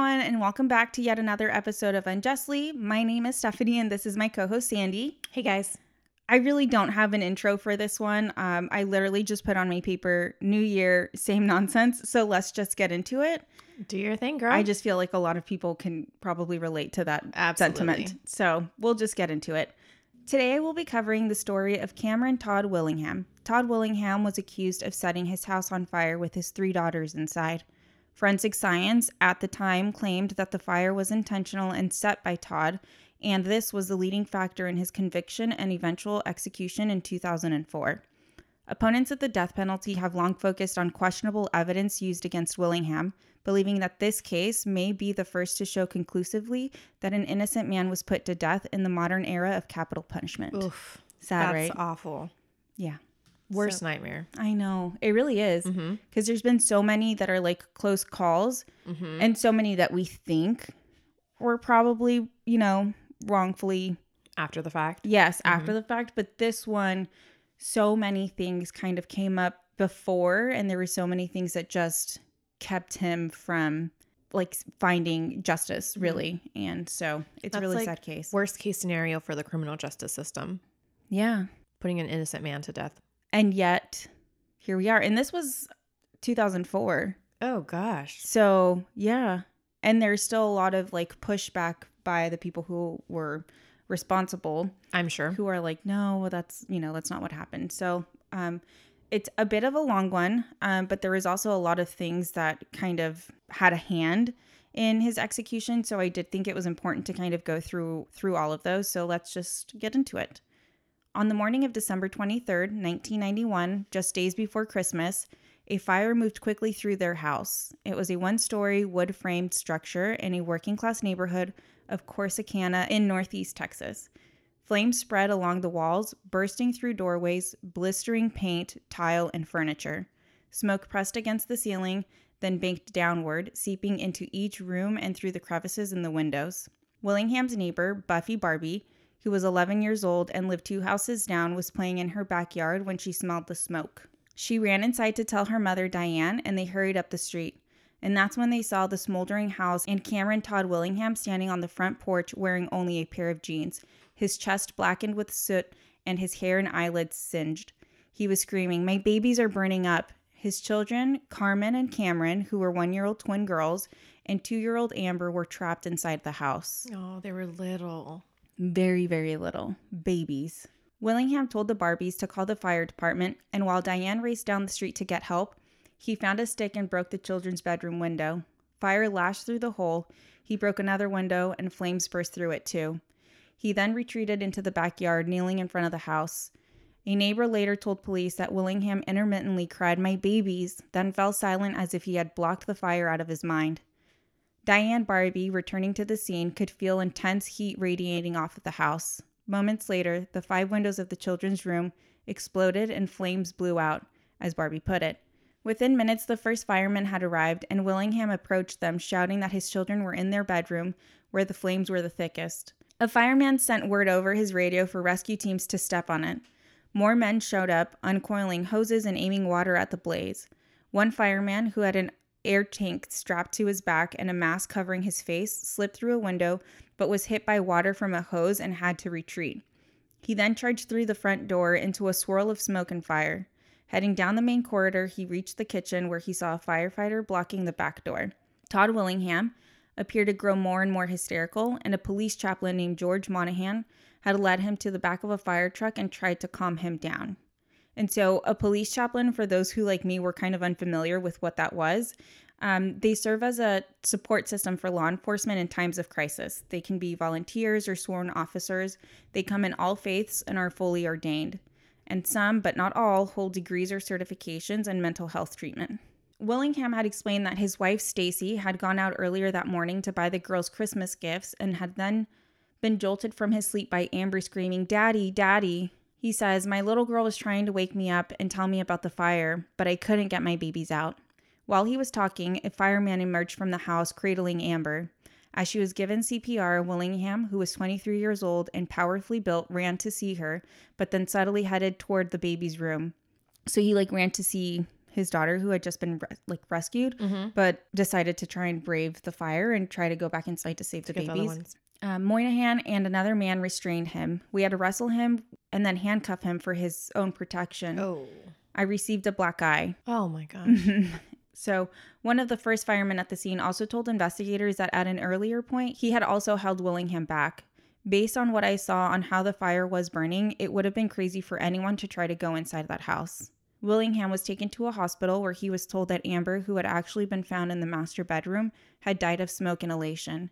Everyone, and welcome back to yet another episode of Unjustly. My name is Stephanie, and this is my co host, Sandy. Hey, guys. I really don't have an intro for this one. Um, I literally just put on my paper, New Year, same nonsense. So let's just get into it. Do your thing, girl. I just feel like a lot of people can probably relate to that Absolutely. sentiment. So we'll just get into it. Today, I will be covering the story of Cameron Todd Willingham. Todd Willingham was accused of setting his house on fire with his three daughters inside. Forensic science at the time claimed that the fire was intentional and set by Todd, and this was the leading factor in his conviction and eventual execution in 2004. Opponents of the death penalty have long focused on questionable evidence used against Willingham, believing that this case may be the first to show conclusively that an innocent man was put to death in the modern era of capital punishment. Oof. Sad, That's right? awful. Yeah. Worst nightmare. I know. It really is. Mm-hmm. Because there's been so many that are like close calls mm-hmm. and so many that we think were probably, you know, wrongfully, After the fact. yes, mm-hmm. after the fact. But this one, so many things kind of came up before, and there were so many things that just kept him from like finding justice, really. And so it's a That's really like sad case. Worst case scenario for the criminal justice system. Yeah. Putting an innocent man to death. And yet, here we are. And this was 2004. Oh, gosh. So, yeah. And there's still a lot of like pushback by the people who were responsible I'm sure. who are like, no, that's, you know, that's not what happened. So, um, it's a bit of a long one, um, but there was also a lot of things that kind of had a hand in his execution. So I did think it was important to kind of go through through all of those. So let's just get into it. On the morning of December 23rd, 1991, just days before Christmas, a fire moved quickly through their house. It was a one story wood framed structure in a working class neighborhood of Corsicana in northeast Texas. Flames spread along the walls, bursting through doorways, blistering paint, tile, and furniture. Smoke pressed against the ceiling, then banked downward, seeping into each room and through the crevices in the windows. Willingham's neighbor, Buffy Barbee, who was 11 years old and lived two houses down, was playing in her backyard when she smelled the smoke. She ran inside to tell her mother, Diane, and they hurried up the street. And that's when they saw the smoldering house and Cameron Todd Willingham standing on the front porch wearing only a pair of jeans, his chest blackened with soot and his hair and eyelids singed. He was screaming, My babies are burning up. His children, Carmen and Cameron, who were one year old twin girls, and two year old Amber, were trapped inside the house. Oh, they were little. Very, very little. Babies. Willingham told the Barbees to call the fire department, and while Diane raced down the street to get help, he found a stick and broke the children's bedroom window. Fire lashed through the hole. He broke another window, and flames burst through it too. He then retreated into the backyard, kneeling in front of the house. A neighbor later told police that Willingham intermittently cried, My babies, then fell silent as if he had blocked the fire out of his mind. Diane Barbee, returning to the scene, could feel intense heat radiating off of the house. Moments later, the five windows of the children's room exploded and flames blew out, as Barbee put it. Within minutes, the first firemen had arrived, and Willingham approached them, shouting that his children were in their bedroom, where the flames were the thickest. A fireman sent word over his radio for rescue teams to step on it. More men showed up, uncoiling hoses and aiming water at the blaze. One fireman, who had an air tank strapped to his back and a mask covering his face, slipped through a window but was hit by water from a hose and had to retreat. He then charged through the front door into a swirl of smoke and fire. Heading down the main corridor, he reached the kitchen where he saw a firefighter blocking the back door. Todd Willingham appeared to grow more and more hysterical, and a police chaplain named George Monaghan had led him to the back of a fire truck and tried to calm him down. And so, a police chaplain, for those who, like me, were kind of unfamiliar with what that was, um, they serve as a support system for law enforcement in times of crisis. They can be volunteers or sworn officers. They come in all faiths and are fully ordained. And some, but not all, hold degrees or certifications in mental health treatment. Willingham had explained that his wife Stacy had gone out earlier that morning to buy the girls Christmas gifts and had then been jolted from his sleep by Amber screaming, Daddy, Daddy. He says, My little girl was trying to wake me up and tell me about the fire, but I couldn't get my babies out. While he was talking, a fireman emerged from the house cradling Amber. As she was given CPR, Willingham, who was 23 years old and powerfully built, ran to see her, but then subtly headed toward the baby's room. So he like ran to see his daughter, who had just been re- like rescued, Mm-hmm. but decided to try and brave the fire and try to go back inside to save the the babies. ones. Uh, Moynihan and another man restrained him. We had to wrestle him and then handcuff him for his own protection. Oh. I received a black eye. Oh my God. Mm-hmm. so, one of the first firemen at the scene also told investigators that at an earlier point, he had also held Willingham back. Based on what I saw on how the fire was burning, it would have been crazy for anyone to try to go inside that house. Willingham was taken to a hospital where he was told that Amber, who had actually been found in the master bedroom, had died of smoke inhalation.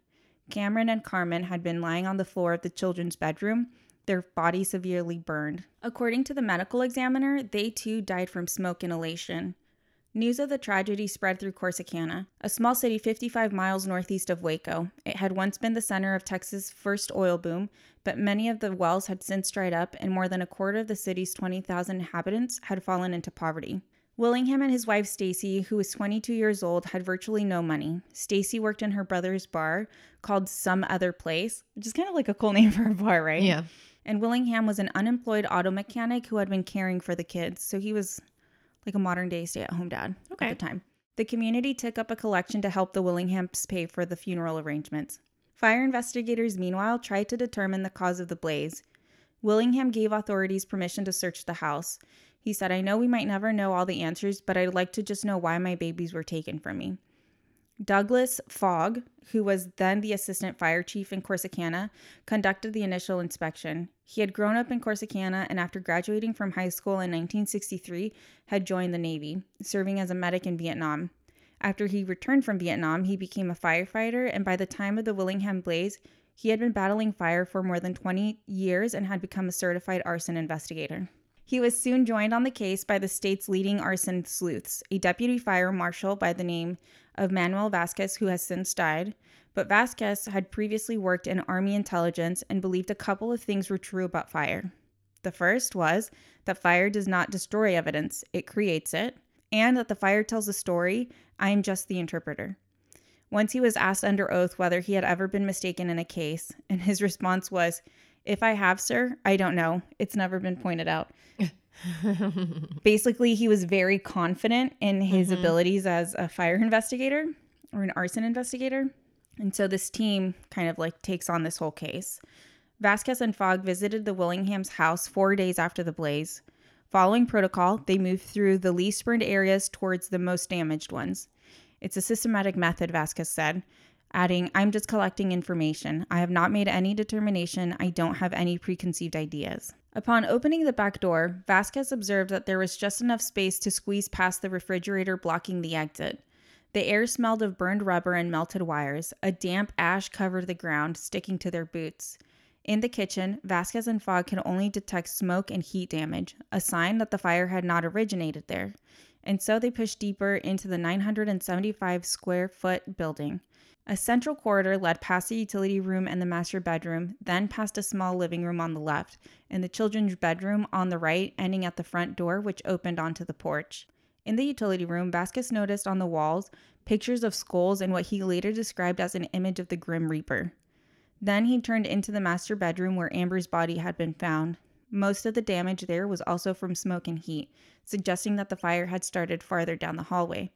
Cameron and Carmen had been lying on the floor of the children's bedroom, their body severely burned. According to the medical examiner, they too died from smoke inhalation. News of the tragedy spread through Corsicana, a small city 55 miles northeast of Waco. It had once been the center of Texas' first oil boom, but many of the wells had since dried up, and more than a quarter of the city's 20,000 inhabitants had fallen into poverty. Willingham and his wife Stacy, who was 22 years old, had virtually no money. Stacy worked in her brother's bar called Some Other Place, which is kind of like a cool name for a bar, right? Yeah. And Willingham was an unemployed auto mechanic who had been caring for the kids. So he was like a modern day stay at home dad Okay. at the time. The community took up a collection to help the Willinghams pay for the funeral arrangements. Fire investigators, meanwhile, tried to determine the cause of the blaze. Willingham gave authorities permission to search the house. He said, I know we might never know all the answers, but I'd like to just know why my babies were taken from me. Douglas Fogg, who was then the assistant fire chief in Corsicana, conducted the initial inspection. He had grown up in Corsicana and after graduating from high school in 1963 had joined the Navy, serving as a medic in Vietnam. After he returned from Vietnam, he became a firefighter and by the time of the Willingham blaze, he had been battling fire for more than 20 years and had become a certified arson investigator. He was soon joined on the case by the state's leading arson sleuths, a deputy fire marshal by the name of Manuel Vasquez, who has since died. But Vasquez had previously worked in Army intelligence and believed a couple of things were true about fire. The first was that fire does not destroy evidence, it creates it, and that the fire tells a story, I am just the interpreter. Once he was asked under oath whether he had ever been mistaken in a case, and his response was, If I have, sir, I don't know. It's never been pointed out. Basically, he was very confident in his Mhm. abilities as a fire investigator or an arson investigator. And so this team kind of like takes on this whole case. Vasquez and Fogg visited the Willingham's house four days after the blaze. Following protocol, they moved through the least burned areas towards the most damaged ones. It's a systematic method, Vasquez said, adding, I'm just collecting information. I have not made any determination. I don't have any preconceived ideas. Upon opening the back door, Vasquez observed that there was just enough space to squeeze past the refrigerator blocking the exit. The air smelled of burned rubber and melted wires. A damp ash covered the ground, sticking to their boots. In the kitchen, Vasquez and Fogg could only detect smoke and heat damage, a sign that the fire had not originated there. And so they pushed deeper into the 975 square foot building. A central corridor led past the utility room and the master bedroom, then past a small living room on the left, and the children's bedroom on the right, ending at the front door, which opened onto the porch. In the utility room, Vasquez noticed on the walls pictures of skulls and what he later described as an image of the Grim Reaper. Then he turned into the master bedroom where Amber's body had been found. Most of the damage there was also from smoke and heat, suggesting that the fire had started farther down the hallway.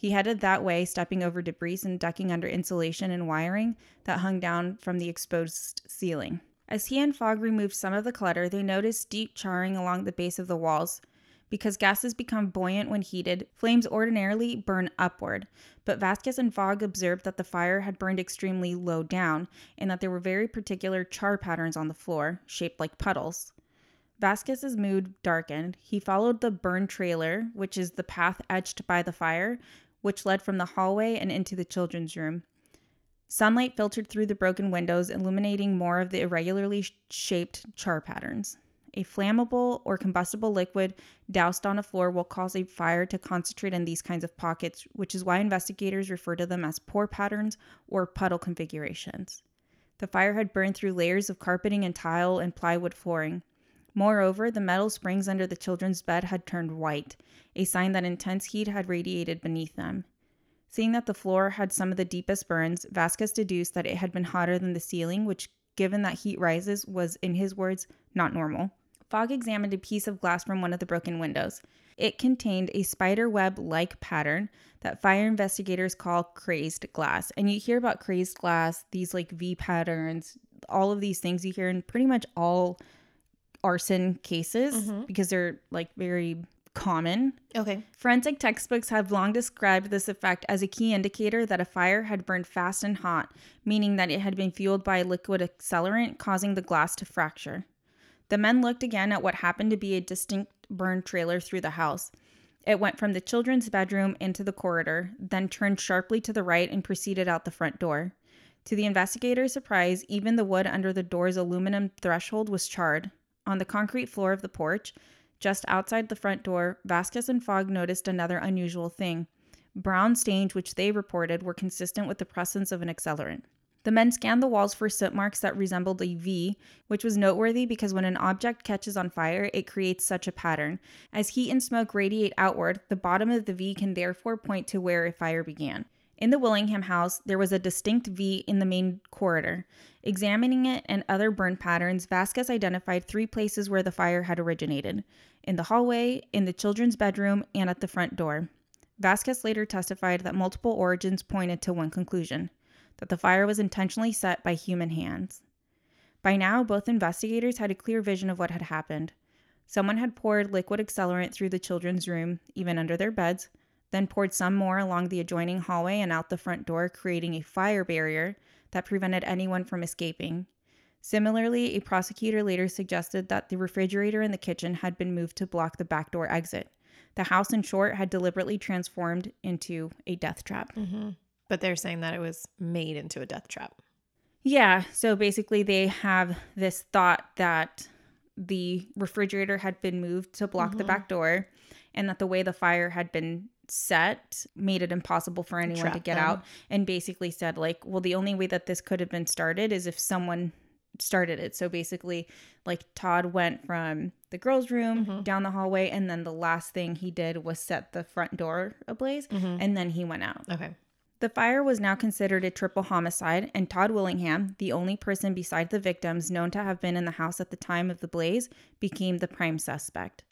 He headed that way, stepping over debris and ducking under insulation and wiring that hung down from the exposed ceiling. As he and Fogg removed some of the clutter, they noticed deep charring along the base of the walls. Because gases become buoyant when heated, flames ordinarily burn upward, but Vasquez and Fogg observed that the fire had burned extremely low down and that there were very particular char patterns on the floor, shaped like puddles. Vasquez's mood darkened. He followed the burn trailer, which is the path etched by the fire, which led from the hallway and into the children's room. Sunlight filtered through the broken windows, illuminating more of the irregularly shaped char patterns. A flammable or combustible liquid doused on a floor will cause a fire to concentrate in these kinds of pockets, which is why investigators refer to them as pour patterns or puddle configurations. The fire had burned through layers of carpeting and tile and plywood flooring. Moreover, the metal springs under the children's bed had turned white, a sign that intense heat had radiated beneath them. Seeing that the floor had some of the deepest burns, Vasquez deduced that it had been hotter than the ceiling, which, given that heat rises, was, in his words, not normal. Fogg examined a piece of glass from one of the broken windows. It contained a spider web like pattern that fire investigators call crazed glass. And you hear about crazed glass, these like V patterns, all of these things you hear in pretty much all arson cases Mhm. because they're like very common. Okay. Forensic textbooks have long described this effect as a key indicator that a fire had burned fast and hot, meaning that it had been fueled by a liquid accelerant causing the glass to fracture. The men looked again at what happened to be a distinct burned trailer through the house. It went from the children's bedroom into the corridor, then turned sharply to the right and proceeded out the front door. To the investigators' surprise, even the wood under the door's aluminum threshold was charred. On the concrete floor of the porch, just outside the front door, Vasquez and Fogg noticed another unusual thing. Brown stains, which they reported were consistent with the presence of an accelerant. The men scanned the walls for soot marks that resembled a V, which was noteworthy because when an object catches on fire, it creates such a pattern. As heat and smoke radiate outward, the bottom of the V can therefore point to where a fire began. In the Willingham house, there was a distinct V in the main corridor. Examining it and other burn patterns, Vasquez identified three places where the fire had originated in the hallway, in the children's bedroom, and at the front door. Vasquez later testified that multiple origins pointed to one conclusion that the fire was intentionally set by human hands. By now, both investigators had a clear vision of what had happened. Someone had poured liquid accelerant through the children's room, even under their beds, then poured some more along the adjoining hallway and out the front door, creating a fire barrier that prevented anyone from escaping. Similarly, a prosecutor later suggested that the refrigerator in the kitchen had been moved to block the back door exit. The house, in short, had deliberately transformed into a death trap. hmm But they're saying that it was made into a death trap. Yeah, so basically, they have this thought that the refrigerator had been moved to block the Mhm. back door and that the way the fire had been set made it impossible for anyone to get them. out and basically said like well the only way that this could have been started is if someone started it so basically like todd went from the girls room Mhm. down the hallway and then the last thing he did was set the front door ablaze Mhm. and then he went out Okay. the fire was now considered a triple homicide, and Todd Willingham, the only person beside the victims known to have been in the house at the time of the blaze, became the prime suspect.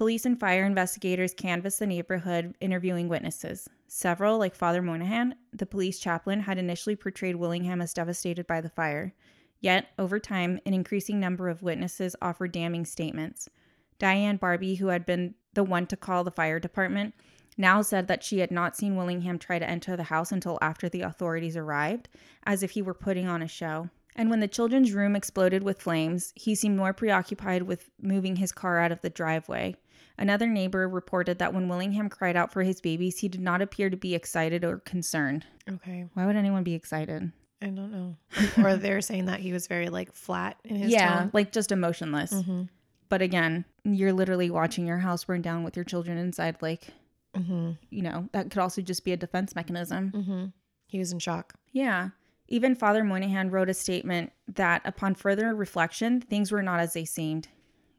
Police and fire investigators canvassed the neighborhood, interviewing witnesses. Several, like Father Moynihan, the police chaplain, had initially portrayed Willingham as devastated by the fire. Yet, over time, an increasing number of witnesses offered damning statements. Diane Barbee, who had been the one to call the fire department, now said that she had not seen Willingham try to enter the house until after the authorities arrived, as if he were putting on a show. And when the children's room exploded with flames, he seemed more preoccupied with moving his car out of the driveway. Another neighbor reported that when Willingham cried out for his babies, he did not appear to be excited or concerned. Okay. Why would anyone be excited? I don't know. or they're saying that he was very like flat in his yeah, tone. like just emotionless. Mm-hmm. But again, you're literally watching your house burn down with your children inside. Like, Mm-hmm. you know, that could also just be a defense mechanism. Mm-hmm. He was in shock. Yeah. Even Father Moynihan wrote a statement that, upon further reflection, things were not as they seemed.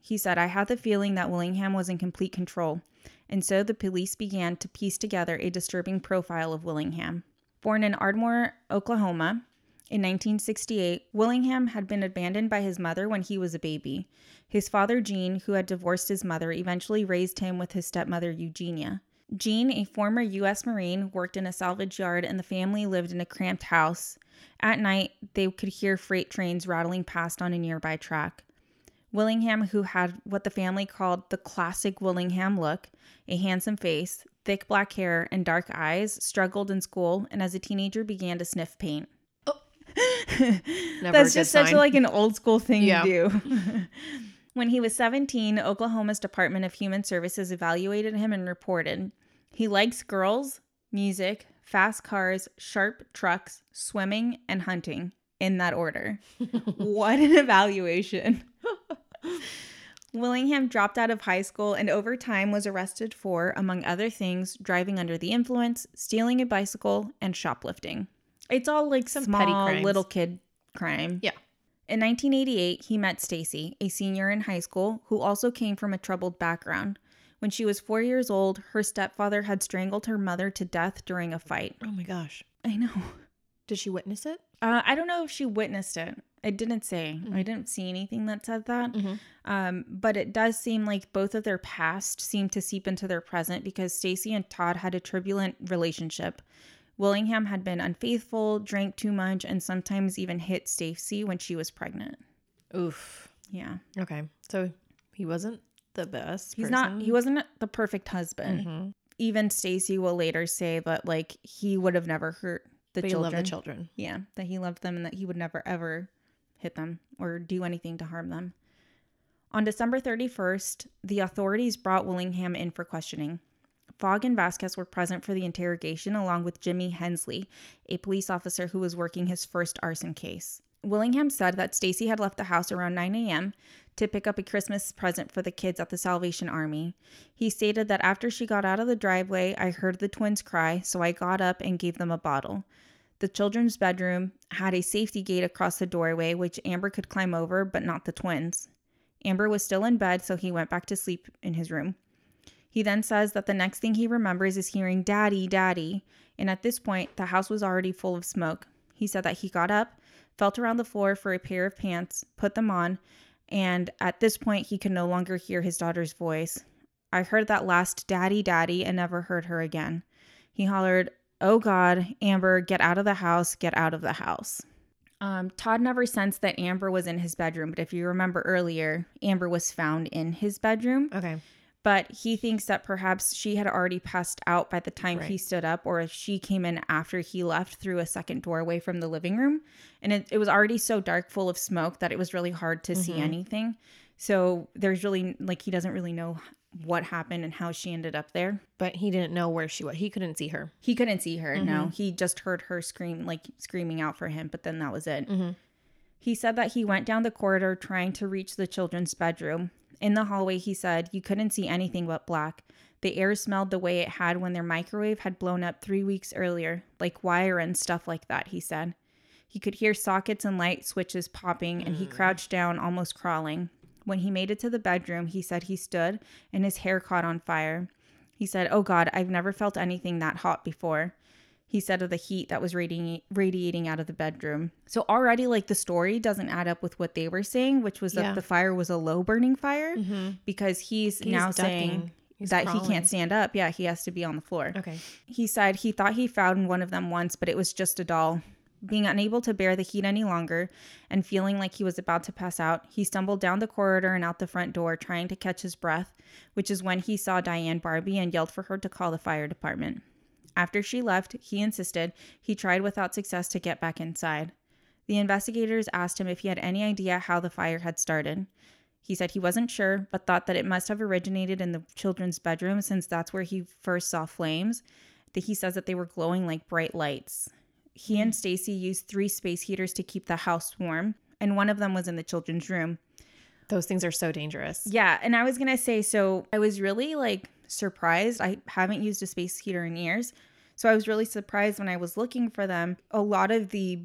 He said, I had the feeling that Willingham was in complete control, and so the police began to piece together a disturbing profile of Willingham. Born in Ardmore, Oklahoma, in 1968, Willingham had been abandoned by his mother when he was a baby. His father, Gene, who had divorced his mother, eventually raised him with his stepmother, Eugenia. Gene, a former U.S. Marine, worked in a salvage yard, and the family lived in a cramped house. At night, they could hear freight trains rattling past on a nearby track. Willingham, who had what the family called the classic Willingham look a handsome face, thick black hair, and dark eyes, struggled in school and as a teenager began to sniff paint. Never That's just such sign. like an old school thing Yeah. to do. when he was 17, Oklahoma's Department of Human Services evaluated him and reported he likes girls, music, fast cars, sharp trucks, swimming, and hunting in that order. what an evaluation. Willingham dropped out of high school and over time was arrested for, among other things, driving under the influence, stealing a bicycle, and shoplifting. It's all like Some small petty crimes. little kid crime. Yeah. In 1988, he met Stacy, a senior in high school who also came from a troubled background. When she was four years old, her stepfather had strangled her mother to death during a fight. Oh my gosh. I know. Did she witness it? Uh, I don't know if she witnessed it. It didn't say. Mm-hmm. I didn't see anything that said that. Um, but it does seem like both of their past seem to seep into their present because Stacy and Todd had a turbulent relationship. Willingham had been unfaithful, drank too much, and sometimes even hit Stacy when she was pregnant. Oof. Yeah. Okay. So he wasn't the best. He's person. not he wasn't the perfect husband. Mhm. Even Stacy will later say that like he would have never hurt the children. loved the children. Yeah, that he loved them and that he would never ever hit them or do anything to harm them. On December 31st, the authorities brought Willingham in for questioning. Fogg and Vasquez were present for the interrogation along with Jimmy Hensley, a police officer who was working his first arson case. Willingham said that Stacy had left the house around 9 a.m. to pick up a Christmas present for the kids at the Salvation Army. He stated that after she got out of the driveway, I heard the twins cry, so I got up and gave them a bottle. The children's bedroom had a safety gate across the doorway, which Amber could climb over, but not the twins. Amber was still in bed, so he went back to sleep in his room. He then says that the next thing he remembers is hearing Daddy, Daddy, and at this point, the house was already full of smoke. He said that he got up, felt around the floor for a pair of pants, put them on, and at this point, he could no longer hear his daughter's voice. I heard that last Daddy, Daddy, and never heard her again. He hollered, Oh God, Amber, get out of the house, get out of the house. Um, Todd never sensed that Amber was in his bedroom, but if you remember earlier, Amber was found in his bedroom. Okay. But he thinks that perhaps she had already passed out by the time he stood up, or if she came in after he left through a second doorway from the living room. And it, it was already so dark, full of smoke, that it was really hard to see mm-hmm. anything. So there's really, like, he doesn't really know what happened and how she ended up there. But he didn't know where she was. He couldn't see her. He couldn't see her. No, mm-hmm. he just heard her scream, like screaming out for him, but then that was it. Mm-hmm. He said that he went down the corridor trying to reach the children's bedroom. In the hallway, he said you couldn't see anything but black. The air smelled the way it had when their microwave had blown up three weeks earlier, like wire and stuff like that, he said. He could hear sockets and light switches popping, and he hmm. crouched down, almost crawling. When he made it to the bedroom, he said he stood and his hair caught on fire. He said, Oh God, I've never felt anything that hot before. He said of the heat that was radiating, radiating out of the bedroom. So already, like, the story doesn't add up with what they were saying, which was that Yeah. the fire was a low burning fire mm-hmm. because he's, He's now ducking. saying He's that he can't stand up. Yeah, he has to be on the floor. Okay. He said he thought he found one of them once, but it was just a doll. Being unable to bear the heat any longer and feeling like he was about to pass out, he stumbled down the corridor and out the front door, trying to catch his breath, which is when he saw Diane Barbee and yelled for her to call the fire department. After she left, he insisted he tried without success to get back inside. The investigators asked him if he had any idea how the fire had started. He said he wasn't sure, but thought that it must have originated in the children's bedroom since that's where he first saw flames. That he says that they were glowing like bright lights. He and Stacy used three space heaters to keep the house warm, and one of them was in the children's room. Those things are so dangerous. Yeah, and I was gonna say, so I was really like surprised. I haven't used a space heater in years, so I was really surprised when I was looking for them. A lot of the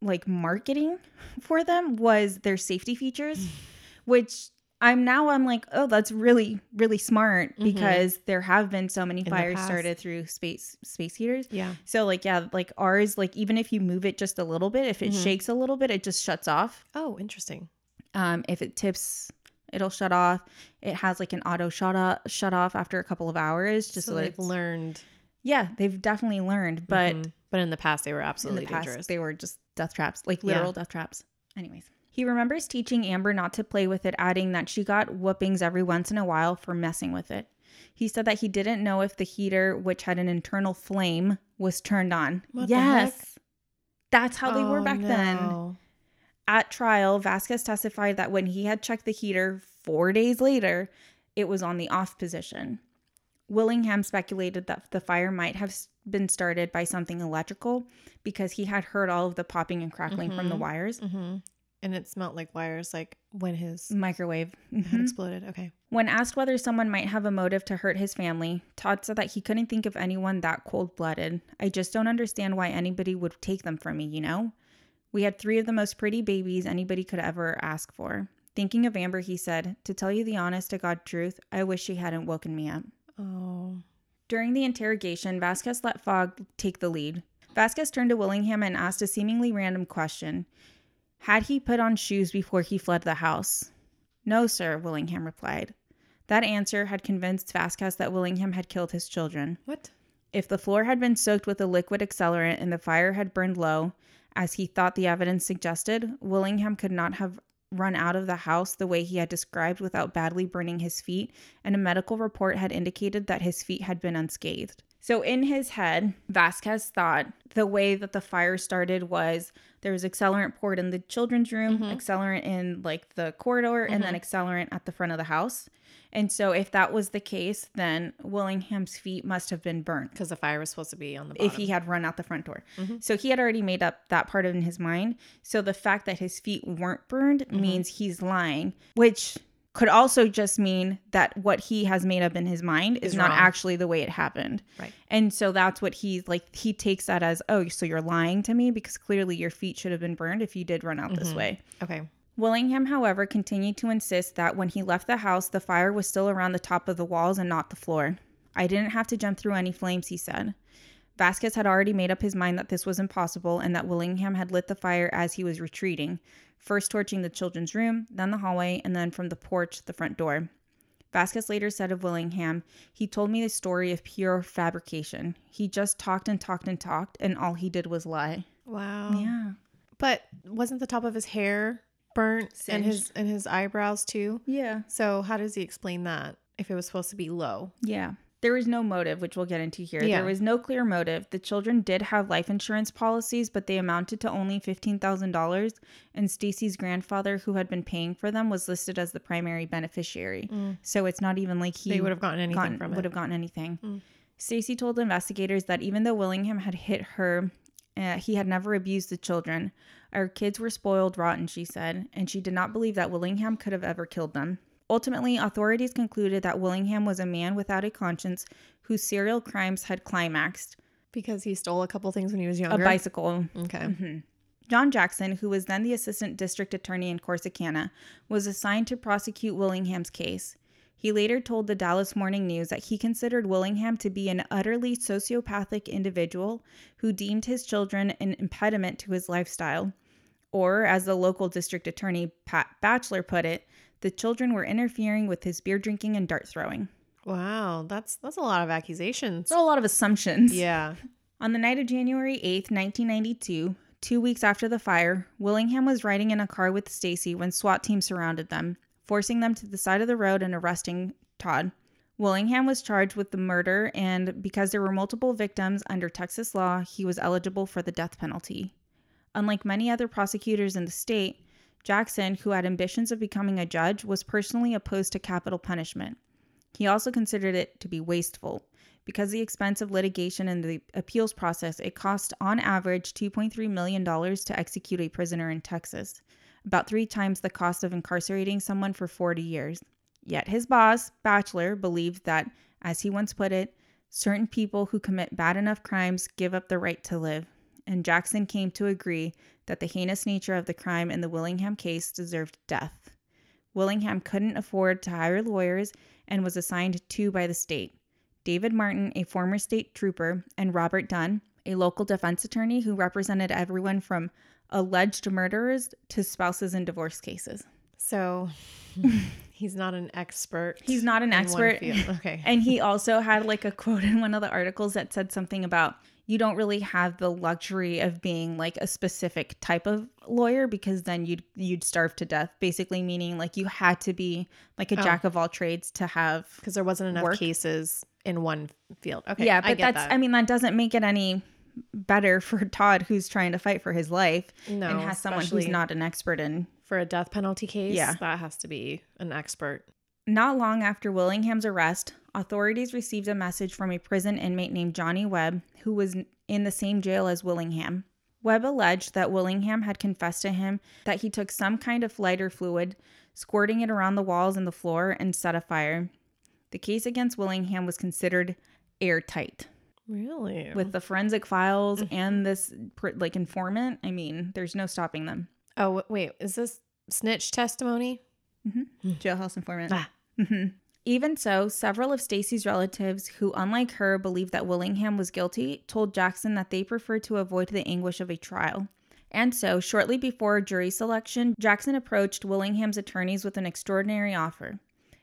like marketing for them was their safety features, which I'm now I'm like, oh, that's really really smart because there have been so many the fires started through space space heaters. Yeah. So like yeah, like ours, like even if you move it just a little bit, if it shakes a little bit, it just shuts off. Oh, interesting. Um, if it tips, it'll shut off. It has like an auto shut off, shut off after a couple of hours. Just so so, they've learned. yeah, they've definitely learned. But Mhm. but in the past they were in absolutely the past, dangerous. they were just death traps, like Yeah. literal death traps. Anyways, he remembers teaching Amber not to play with it, adding that she got whoopings every once in a while for messing with it. He said that he didn't know if the heater, which had an internal flame, was turned on. What yes. That's how they were Oh, back then. At trial, Vasquez testified that when he had checked the heater four days later, it was on the off position. Willingham speculated that the fire might have been started by something electrical because he had heard all of the popping and crackling from the Mhm. wires. hmm And it smelled like wires, like when his Microwave. had Mhm. exploded. Okay. When asked whether someone might have a motive to hurt his family, Todd said that he couldn't think of anyone that cold blooded. I just don't understand why anybody would take them from me, you know? We had three of the most pretty babies anybody could ever ask for. Thinking of Amber, he said, To tell you the honest to God truth, I wish she hadn't woken me up. Oh. During the interrogation, Vasquez let Fogg take the lead. Vasquez turned to Willingham and asked a seemingly random question Had he put on shoes before he fled the house? No, sir, Willingham replied. That answer had convinced Vasquez that Willingham had killed his children. What? If the floor had been soaked with a liquid accelerant and the fire had burned low, as he thought the evidence suggested, Willingham could not have run out of the house the way he had described without badly burning his feet, and a medical report had indicated that his feet had been unscathed. So, in his head, Vasquez thought the way that the fire started was there was accelerant poured in the children's room, mm-hmm. accelerant in like the corridor, and then mm-hmm. accelerant at the front of the house. And so, if that was the case, then Willingham's feet must have been burnt Because the fire was supposed to be on the bottom. if he had run out the front door. Mm-hmm. So he had already made up that part of in his mind. So the fact that his feet weren't burned means he's lying, which could also just mean that what he has made up in his mind is, Is not wrong. actually the way it happened. Right. And so that's what he's like he takes that as, "Oh, so you're lying to me because clearly your feet should have been burned if you did run out this mm-hmm. way." okay. Willingham, however, continued to insist that when he left the house, the fire was still around the top of the walls and not the floor. I didn't have to jump through any flames, he said. Vasquez had already made up his mind that this was impossible and that Willingham had lit the fire as he was retreating, first torching the children's room, then the hallway, and then from the porch, the front door. Vasquez later said of Willingham, he told me the story of pure fabrication. He just talked and talked and talked, and all he did was lie. Wow. Yeah. But wasn't the top of his hair burnt and his and his eyebrows too? Yeah. So how does he explain that if it was supposed to be low? Yeah. There was no motive, which we'll get into here. Yeah. There was no clear motive. The children did have life insurance policies, but they amounted to only $15,000, and Stacy's grandfather, who had been paying for them, was listed as the primary beneficiary. So it's not even like he They would have gotten anything gotten- from would have gotten anything. Stacy told investigators that even though Willingham had hit her, uh, he had never abused the children. Our kids were spoiled rotten, she said, and she did not believe that Willingham could have ever killed them. Ultimately, authorities concluded that Willingham was a man without a conscience whose serial crimes had climaxed. Because he stole a couple things when he was younger? A bicycle. Okay. Mm-hmm. John Jackson, who was then the assistant district attorney in Corsicana, was assigned to prosecute Willingham's case. He later told the Dallas Morning News that he considered Willingham to be an utterly sociopathic individual who deemed his children an impediment to his lifestyle. Or, as the local district attorney Pat Batchelor put it, the children were interfering with his beer drinking and dart throwing. Wow, that's that's a lot of accusations. So, a lot of assumptions. Yeah. On the night of January 8th, 1992, two weeks after the fire, Willingham was riding in a car with Stacy when SWAT team surrounded them, forcing them to the side of the road and arresting Todd. Willingham was charged with the murder, and because there were multiple victims under Texas law, he was eligible for the death penalty. Unlike many other prosecutors in the state, Jackson, who had ambitions of becoming a judge, was personally opposed to capital punishment. He also considered it to be wasteful. Because the expense of litigation and the appeals process, it cost on average $2.3 million to execute a prisoner in Texas, about three times the cost of incarcerating someone for 40 years. Yet his boss, Batchelor, believed that, as he once put it, certain people who commit bad enough crimes give up the right to live. And Jackson came to agree that the heinous nature of the crime in the Willingham case deserved death. Willingham couldn't afford to hire lawyers and was assigned two by the state David Martin, a former state trooper, and Robert Dunn, a local defense attorney who represented everyone from alleged murderers to spouses in divorce cases. So he's not an expert. He's not an expert. Okay. And he also had like a quote in one of the articles that said something about you don't really have the luxury of being like a specific type of lawyer because then you'd you'd starve to death basically meaning like you had to be like a Oh. jack of all trades to have Because there wasn't enough Work. cases in one field. Okay. yeah I but get that's that. i mean that doesn't make it any better for todd who's trying to fight for his life no, and has someone who's not an expert in for a death penalty case. Yeah. That has to be an expert. Not long after Willingham's arrest, authorities received a message from a prison inmate named Johnny Webb, who was in the same jail as Willingham. Webb alleged that Willingham had confessed to him that he took some kind of lighter fluid, squirting it around the walls and the floor, and set a fire. The case against Willingham was considered airtight. Really? With the forensic files mm-hmm. and this like informant, I mean, there's no stopping them. oh, wait. Is this snitch testimony? Mm-hmm. Hmm. Jailhouse informant. Ah. Hmm Even so, several of Stacy's relatives, who unlike her believed that Willingham was guilty, told Jackson that they preferred to avoid the anguish of a trial. And so, shortly before jury selection, Jackson approached Willingham's attorneys with an extraordinary offer.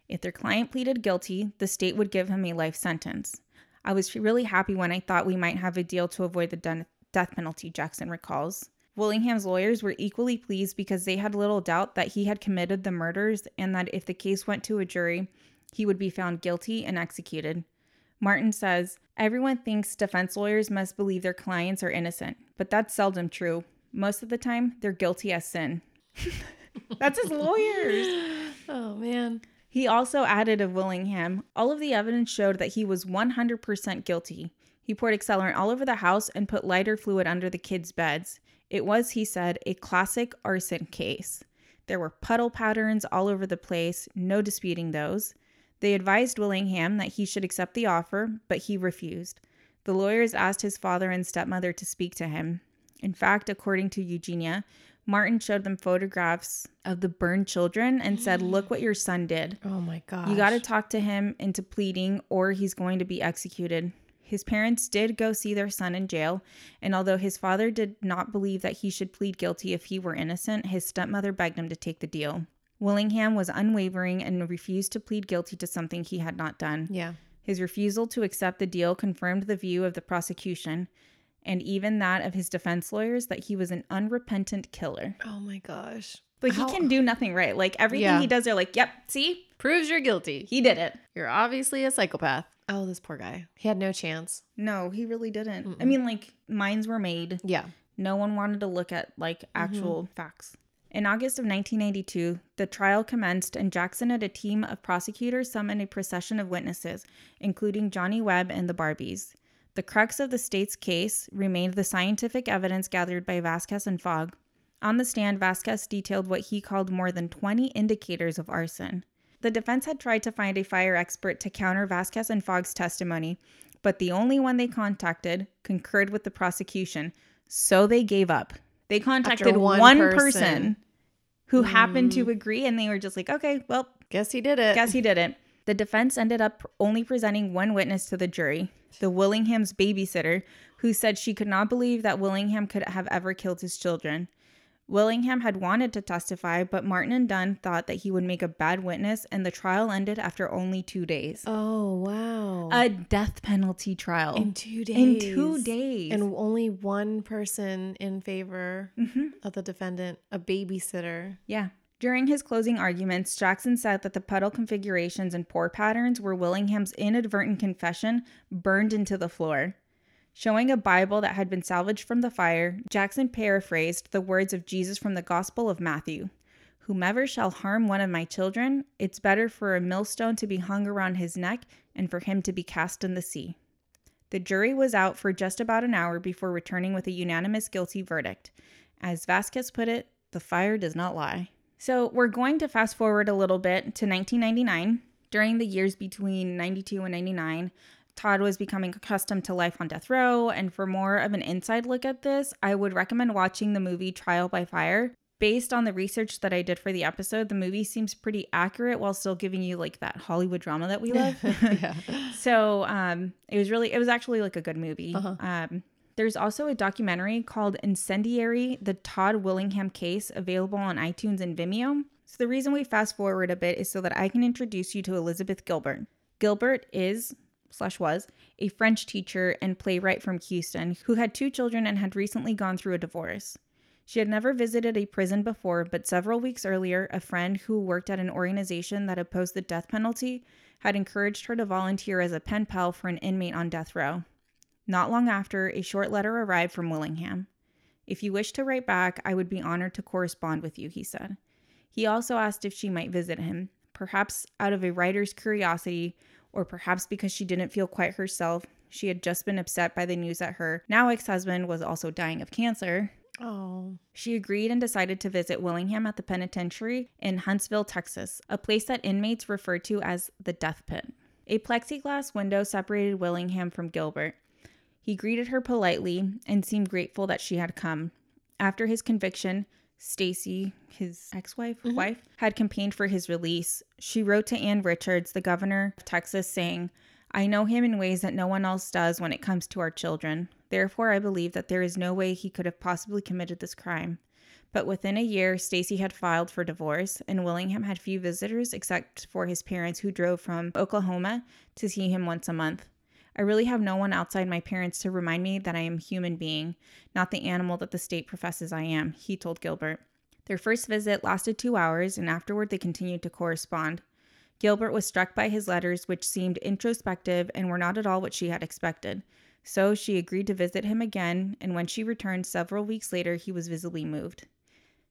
If their client pleaded guilty, the state would give him a life sentence. I was really happy when I thought we might have a deal to avoid the death penalty, Jackson recalls. Willingham's lawyers were equally pleased because they had little doubt that he had committed the murders and that if the case went to a jury, he would be found guilty and executed. Martin says, Everyone thinks defense lawyers must believe their clients are innocent, but that's seldom true. Most of the time, they're guilty as sin. that's his lawyers. Oh, man. He also added of Willingham, all of the evidence showed that he was 100% guilty. He poured accelerant all over the house and put lighter fluid under the kids' beds. It was, he said, a classic arson case. There were puddle patterns all over the place, no disputing those. They advised Willingham that he should accept the offer, but he refused. The lawyers asked his father and stepmother to speak to him. In fact, according to Eugenia, Martin showed them photographs of the burned children and said, Look what your son did. Oh my God. You got to talk to him into pleading or he's going to be executed. His parents did go see their son in jail, and although his father did not believe that he should plead guilty if he were innocent, his stepmother begged him to take the deal. Willingham was unwavering and refused to plead guilty to something he had not done. Yeah. His refusal to accept the deal confirmed the view of the prosecution and even that of his defense lawyers that he was an unrepentant killer. Oh my gosh. Like How? he can do nothing right. Like everything yeah. he does, they're like, "Yep, see, proves you're guilty. He did it. You're obviously a psychopath." Oh, this poor guy. He had no chance. No, he really didn't. Mm-mm. I mean, like minds were made. Yeah. No one wanted to look at like actual mm-hmm. facts. In August of 1992, the trial commenced, and Jackson and a team of prosecutors summoned a procession of witnesses, including Johnny Webb and the Barbees. The crux of the state's case remained the scientific evidence gathered by Vasquez and Fogg. On the stand, Vasquez detailed what he called more than 20 indicators of arson. The defense had tried to find a fire expert to counter Vasquez and Fogg's testimony, but the only one they contacted concurred with the prosecution, so they gave up. They contacted one, one person. person. who mm. happened to hmm. agree, and they were just like, okay, well, guess he did it. Guess he did it. The defense ended up only presenting one witness to the jury, the Willingham's babysitter, who said she could not believe that Willingham could have ever killed his children. Willingham had wanted to testify, but Martin and Dunn thought that he would make a bad witness, and the trial ended after only two days. Oh, wow. A death penalty trial. In two days. In two days. And only one person in favor mm-hmm. of the defendant, a babysitter. Yeah. During his closing arguments, Jackson said that the puddle configurations and pour patterns were Willingham's inadvertent confession burned into the floor. Showing a Bible that had been salvaged from the fire, Jackson paraphrased the words of Jesus from the Gospel of Matthew Whomever shall harm one of my children, it's better for a millstone to be hung around his neck and for him to be cast in the sea. The jury was out for just about an hour before returning with a unanimous guilty verdict. As Vasquez put it, the fire does not lie. So we're going to fast forward a little bit to 1999. During the years between 92 and 99, Todd was becoming accustomed to life on death row. And for more of an inside look at this, I would recommend watching the movie Trial by Fire. Based on the research that I did for the episode, the movie seems pretty accurate while still giving you like that Hollywood drama that we love. so um, it was really, it was actually like a good movie. Uh-huh. Um, there's also a documentary called Incendiary The Todd Willingham Case available on iTunes and Vimeo. So, the reason we fast forward a bit is so that I can introduce you to Elizabeth Gilbert. Gilbert is, slash was, a French teacher and playwright from Houston who had two children and had recently gone through a divorce. She had never visited a prison before, but several weeks earlier, a friend who worked at an organization that opposed the death penalty had encouraged her to volunteer as a pen pal for an inmate on death row. Not long after, a short letter arrived from Willingham. If you wish to write back, I would be honored to correspond with you, he said. He also asked if she might visit him, perhaps out of a writer's curiosity, or perhaps because she didn't feel quite herself. She had just been upset by the news that her now ex husband was also dying of cancer. Oh. She agreed and decided to visit Willingham at the penitentiary in Huntsville, Texas, a place that inmates refer to as the death pit. A plexiglass window separated Willingham from Gilbert. He greeted her politely and seemed grateful that she had come. After his conviction, Stacy, his ex-wife, mm-hmm. wife, had campaigned for his release. She wrote to Ann Richards, the governor of Texas, saying, I know him in ways that no one else does when it comes to our children. Therefore, I believe that there is no way he could have possibly committed this crime. But within a year, Stacy had filed for divorce, and Willingham had few visitors except for his parents who drove from Oklahoma to see him once a month. I really have no one outside my parents to remind me that I am a human being, not the animal that the state professes I am, he told Gilbert. Their first visit lasted two hours, and afterward they continued to correspond. Gilbert was struck by his letters, which seemed introspective and were not at all what she had expected. So she agreed to visit him again, and when she returned several weeks later, he was visibly moved.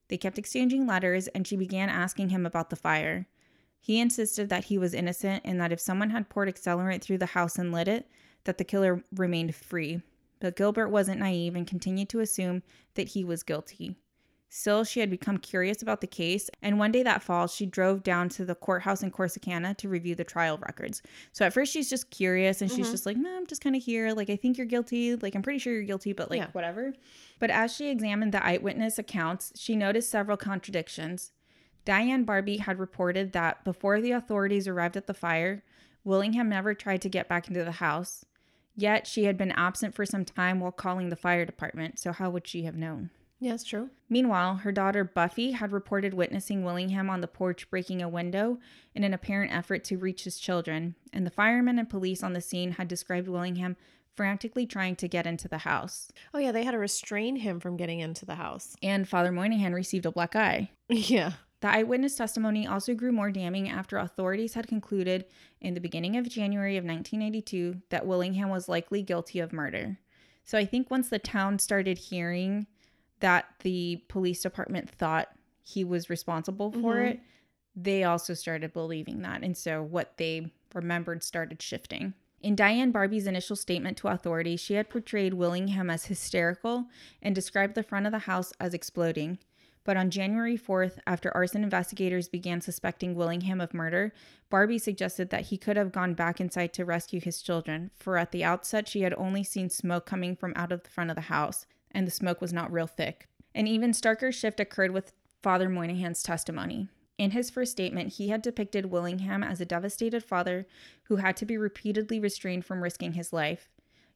They kept exchanging letters, and she began asking him about the fire. He insisted that he was innocent and that if someone had poured accelerant through the house and lit it, that the killer remained free. But Gilbert wasn't naive and continued to assume that he was guilty. Still, she had become curious about the case, and one day that fall, she drove down to the courthouse in Corsicana to review the trial records. So at first, she's just curious and mm-hmm. she's just like, no, I'm just kind of here. Like, I think you're guilty. Like, I'm pretty sure you're guilty, but like, yeah. whatever. But as she examined the eyewitness accounts, she noticed several contradictions. Diane Barbee had reported that before the authorities arrived at the fire, Willingham never tried to get back into the house. Yet she had been absent for some time while calling the fire department, so how would she have known? Yeah, it's true. Meanwhile, her daughter Buffy had reported witnessing Willingham on the porch breaking a window in an apparent effort to reach his children, and the firemen and police on the scene had described Willingham frantically trying to get into the house. Oh, yeah, they had to restrain him from getting into the house. And Father Monaghan received a black eye. Yeah. The eyewitness testimony also grew more damning after authorities had concluded in the beginning of January of 1982 that Willingham was likely guilty of murder. So I think once the town started hearing that the police department thought he was responsible for mm-hmm. it, they also started believing that. And so what they remembered started shifting. In Diane Barbee's initial statement to authorities, she had portrayed Willingham as hysterical and described the front of the house as exploding. But on January 4th, after arson investigators began suspecting Willingham of murder, Barbee suggested that he could have gone back inside to rescue his children, for at the outset she had only seen smoke coming from out of the front of the house and the smoke was not real thick. An even starker shift occurred with Father Monaghan's testimony. In his first statement, he had depicted Willingham as a devastated father who had to be repeatedly restrained from risking his life.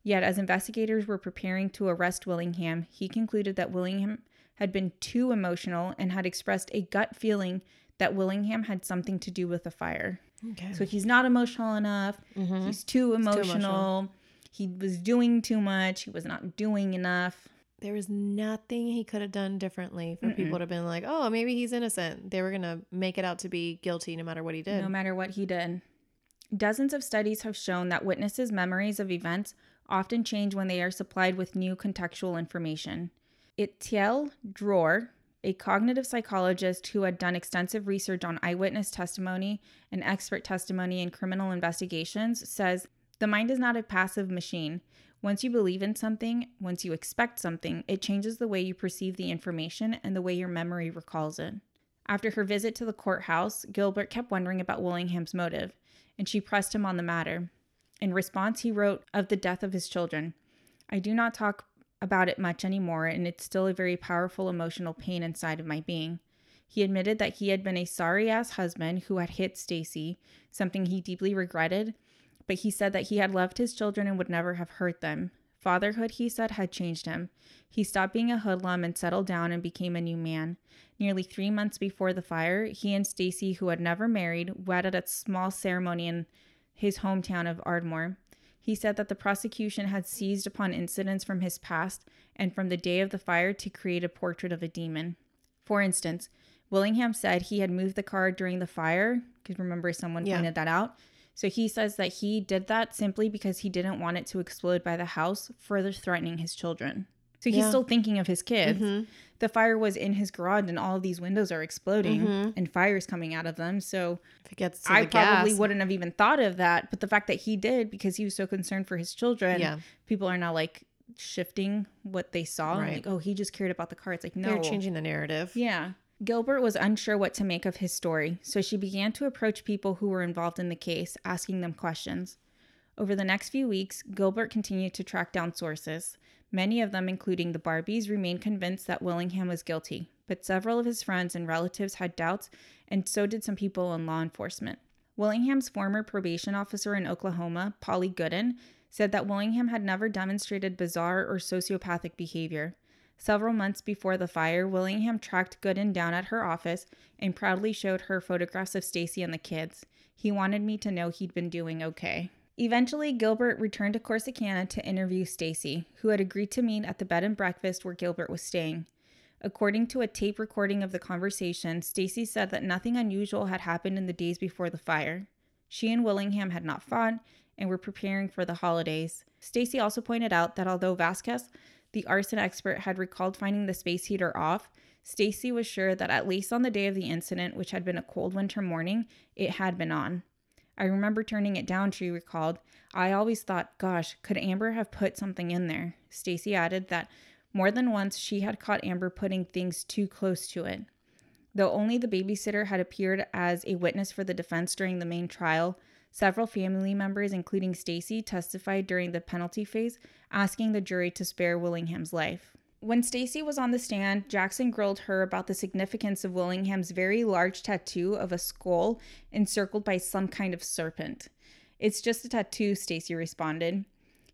Yet, as investigators were preparing to arrest Willingham, he concluded that Willingham had been too emotional and had expressed a gut feeling that Willingham had something to do with the fire. Okay. So he's not emotional enough. Mm-hmm. He's too emotional. too emotional. He was doing too much. He was not doing enough there was nothing he could have done differently for Mm-mm. people to have been like, oh, maybe he's innocent. They were going to make it out to be guilty no matter what he did. No matter what he did. Dozens of studies have shown that witnesses' memories of events often change when they are supplied with new contextual information. Itiel Dror, a cognitive psychologist who had done extensive research on eyewitness testimony and expert testimony in criminal investigations, says the mind is not a passive machine. Once you believe in something, once you expect something, it changes the way you perceive the information and the way your memory recalls it. After her visit to the courthouse, Gilbert kept wondering about Willingham's motive, and she pressed him on the matter. In response, he wrote of the death of his children I do not talk about it much anymore, and it's still a very powerful emotional pain inside of my being. He admitted that he had been a sorry ass husband who had hit Stacy, something he deeply regretted, but he said that he had loved his children and would never have hurt them. Fatherhood, he said, had changed him. He stopped being a hoodlum and settled down and became a new man. Nearly three months before the fire, he and Stacy, who had never married, wedded at a small ceremony in his hometown of Ardmore. He said that the prosecution had seized upon incidents from his past and from the day of the fire to create a portrait of a demon. For instance, Willingham said he had moved the car during the fire, because remember someone yeah. pointed that out, so he says that he did that simply because he didn't want it to explode by the house, further threatening his children. So he's yeah. still thinking of his kids. Mm-hmm. The fire was in his garage, and all of these windows are exploding, mm-hmm. and fire's coming out of them. So I probably gas. wouldn't have even thought of that. But the fact that he did, because he was so concerned for his children, yeah. people are now like shifting what they saw. Right. Like, oh, he just cared about the car. It's like no, they're changing the narrative. Yeah. Gilbert was unsure what to make of his story, so she began to approach people who were involved in the case, asking them questions. Over the next few weeks, Gilbert continued to track down sources. Many of them, including the Barbees, remained convinced that Willingham was guilty, but several of his friends and relatives had doubts, and so did some people in law enforcement. Willingham's former probation officer in Oklahoma, Polly Gooden, said that Willingham had never demonstrated bizarre or sociopathic behavior. Several months before the fire, Willingham tracked Gooden down at her office and proudly showed her photographs of Stacy and the kids. He wanted me to know he'd been doing okay. Eventually, Gilbert returned to Corsicana to interview Stacy, who had agreed to meet at the bed and breakfast where Gilbert was staying. According to a tape recording of the conversation, Stacy said that nothing unusual had happened in the days before the fire. She and Willingham had not fought and were preparing for the holidays. Stacy also pointed out that although Vasquez, the arson expert, had recalled finding the space heater off, Stacy was sure that at least on the day of the incident, which had been a cold winter morning, it had been on. I remember turning it down, she recalled. I always thought, gosh, could Amber have put something in there? Stacy added that more than once she had caught Amber putting things too close to it. Though only the babysitter had appeared as a witness for the defense during the main trial, several family members, including Stacy, testified during the penalty phase, asking the jury to spare Willingham's life. When Stacy was on the stand, Jackson grilled her about the significance of Willingham's very large tattoo of a skull encircled by some kind of serpent. It's just a tattoo, Stacy responded.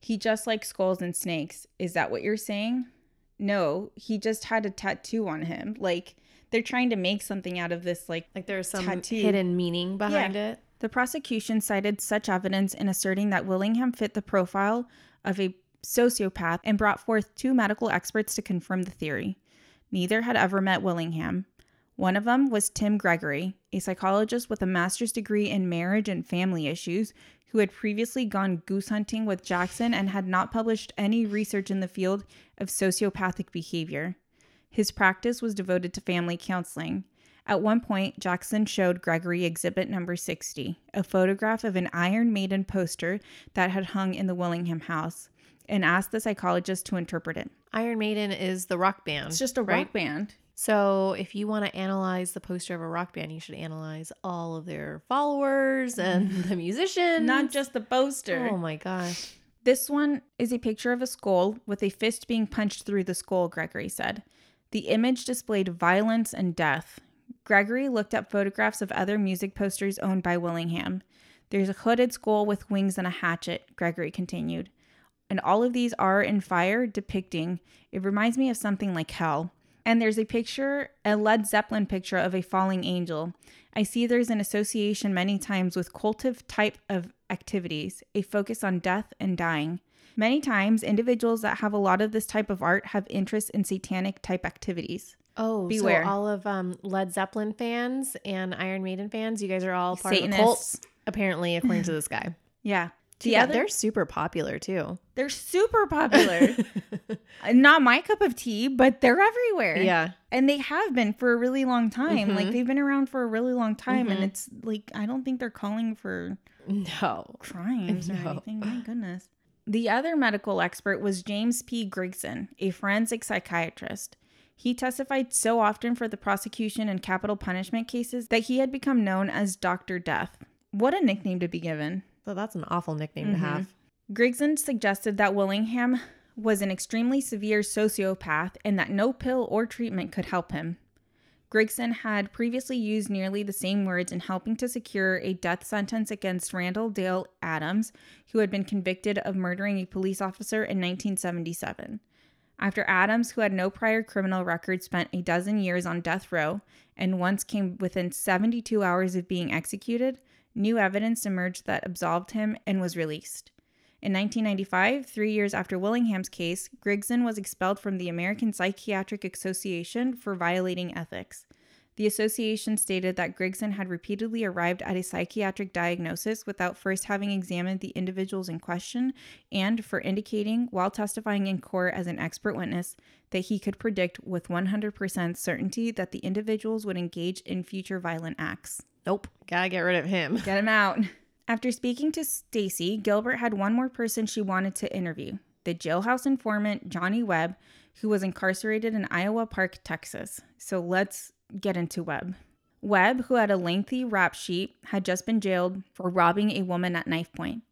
He just likes skulls and snakes. Is that what you're saying? No, he just had a tattoo on him. Like they're trying to make something out of this like Like there's some Tattoo. hidden meaning behind it. the prosecution cited such evidence in asserting that Willingham fit the profile of a sociopath and brought forth two medical experts to confirm the theory. Neither had ever met Willingham. One of them was Tim Gregory, a psychologist with a master's degree in marriage and family issues, who had previously gone goose hunting with Jackson and had not published any research in the field of sociopathic behavior. His practice was devoted to family counseling. At one point, Jackson showed Gregory exhibit number 60, a photograph of an Iron Maiden poster that had hung in the Willingham house, and asked the psychologist to interpret it. Iron Maiden is the rock band. It's just a right? rock band. So if you want to analyze the poster of a rock band, you should analyze all of their followers and the musicians. Not just the poster. Oh my gosh. This one is a picture of a skull with a fist being punched through the skull, Gregory said. The image displayed violence and death. Gregory looked up photographs of other music posters owned by Willingham. There's a hooded skull with wings and a hatchet, Gregory continued. And all of these are in fire depicting, it reminds me of something like hell. And there's a picture, a Led Zeppelin picture of a falling angel. I see there's an association many times with cultive type of activities, a focus on death and dying. Many times, individuals that have a lot of this type of art have interest in satanic type activities. Oh, Beware. so all of um, Led Zeppelin fans and Iron Maiden fans, you guys are all part of the Satanists. cult, apparently, according to this guy. Yeah. The yeah, other, they're super popular too. they're super popular. Not my cup of tea, but they're everywhere. yeah. And they have been for a really long time. Mhm. Like they've been around for a really long time. And Mhm. it's like, I don't think they're calling for No. crimes or anything. My goodness. The other medical expert was James P. Grigson, a forensic psychiatrist. He testified so often for the prosecution in capital punishment cases that he had become known as Dr. Death. What a nickname to be given. So that's an awful nickname Mhm. to have. Grigson suggested that Willingham was an extremely severe sociopath and that no pill or treatment could help him. Grigson had previously used nearly the same words in helping to secure a death sentence against Randall Dale Adams, who had been convicted of murdering a police officer in 1977. After Adams, who had no prior criminal record, spent a dozen years on death row and once came within 72 hours of being executed, new evidence emerged that absolved him and was released. In 1995, three years after Willingham's case, Grigson was expelled from the American Psychiatric Association for violating ethics. The association stated that Grigson had repeatedly arrived at a psychiatric diagnosis without first having examined the individuals in question, and for indicating, while testifying in court as an expert witness, that he could predict with 100% certainty that the individuals would engage in future violent acts. Nope. Gotta get rid of him. Get him out. After speaking to Stacy, Gilbert had one more person she wanted to interview the jailhouse informant, Johnny Webb, who was incarcerated in Iowa Park, Texas. So let's get into Webb. Webb, who had a lengthy rap sheet, had just been jailed for robbing a woman at knife point.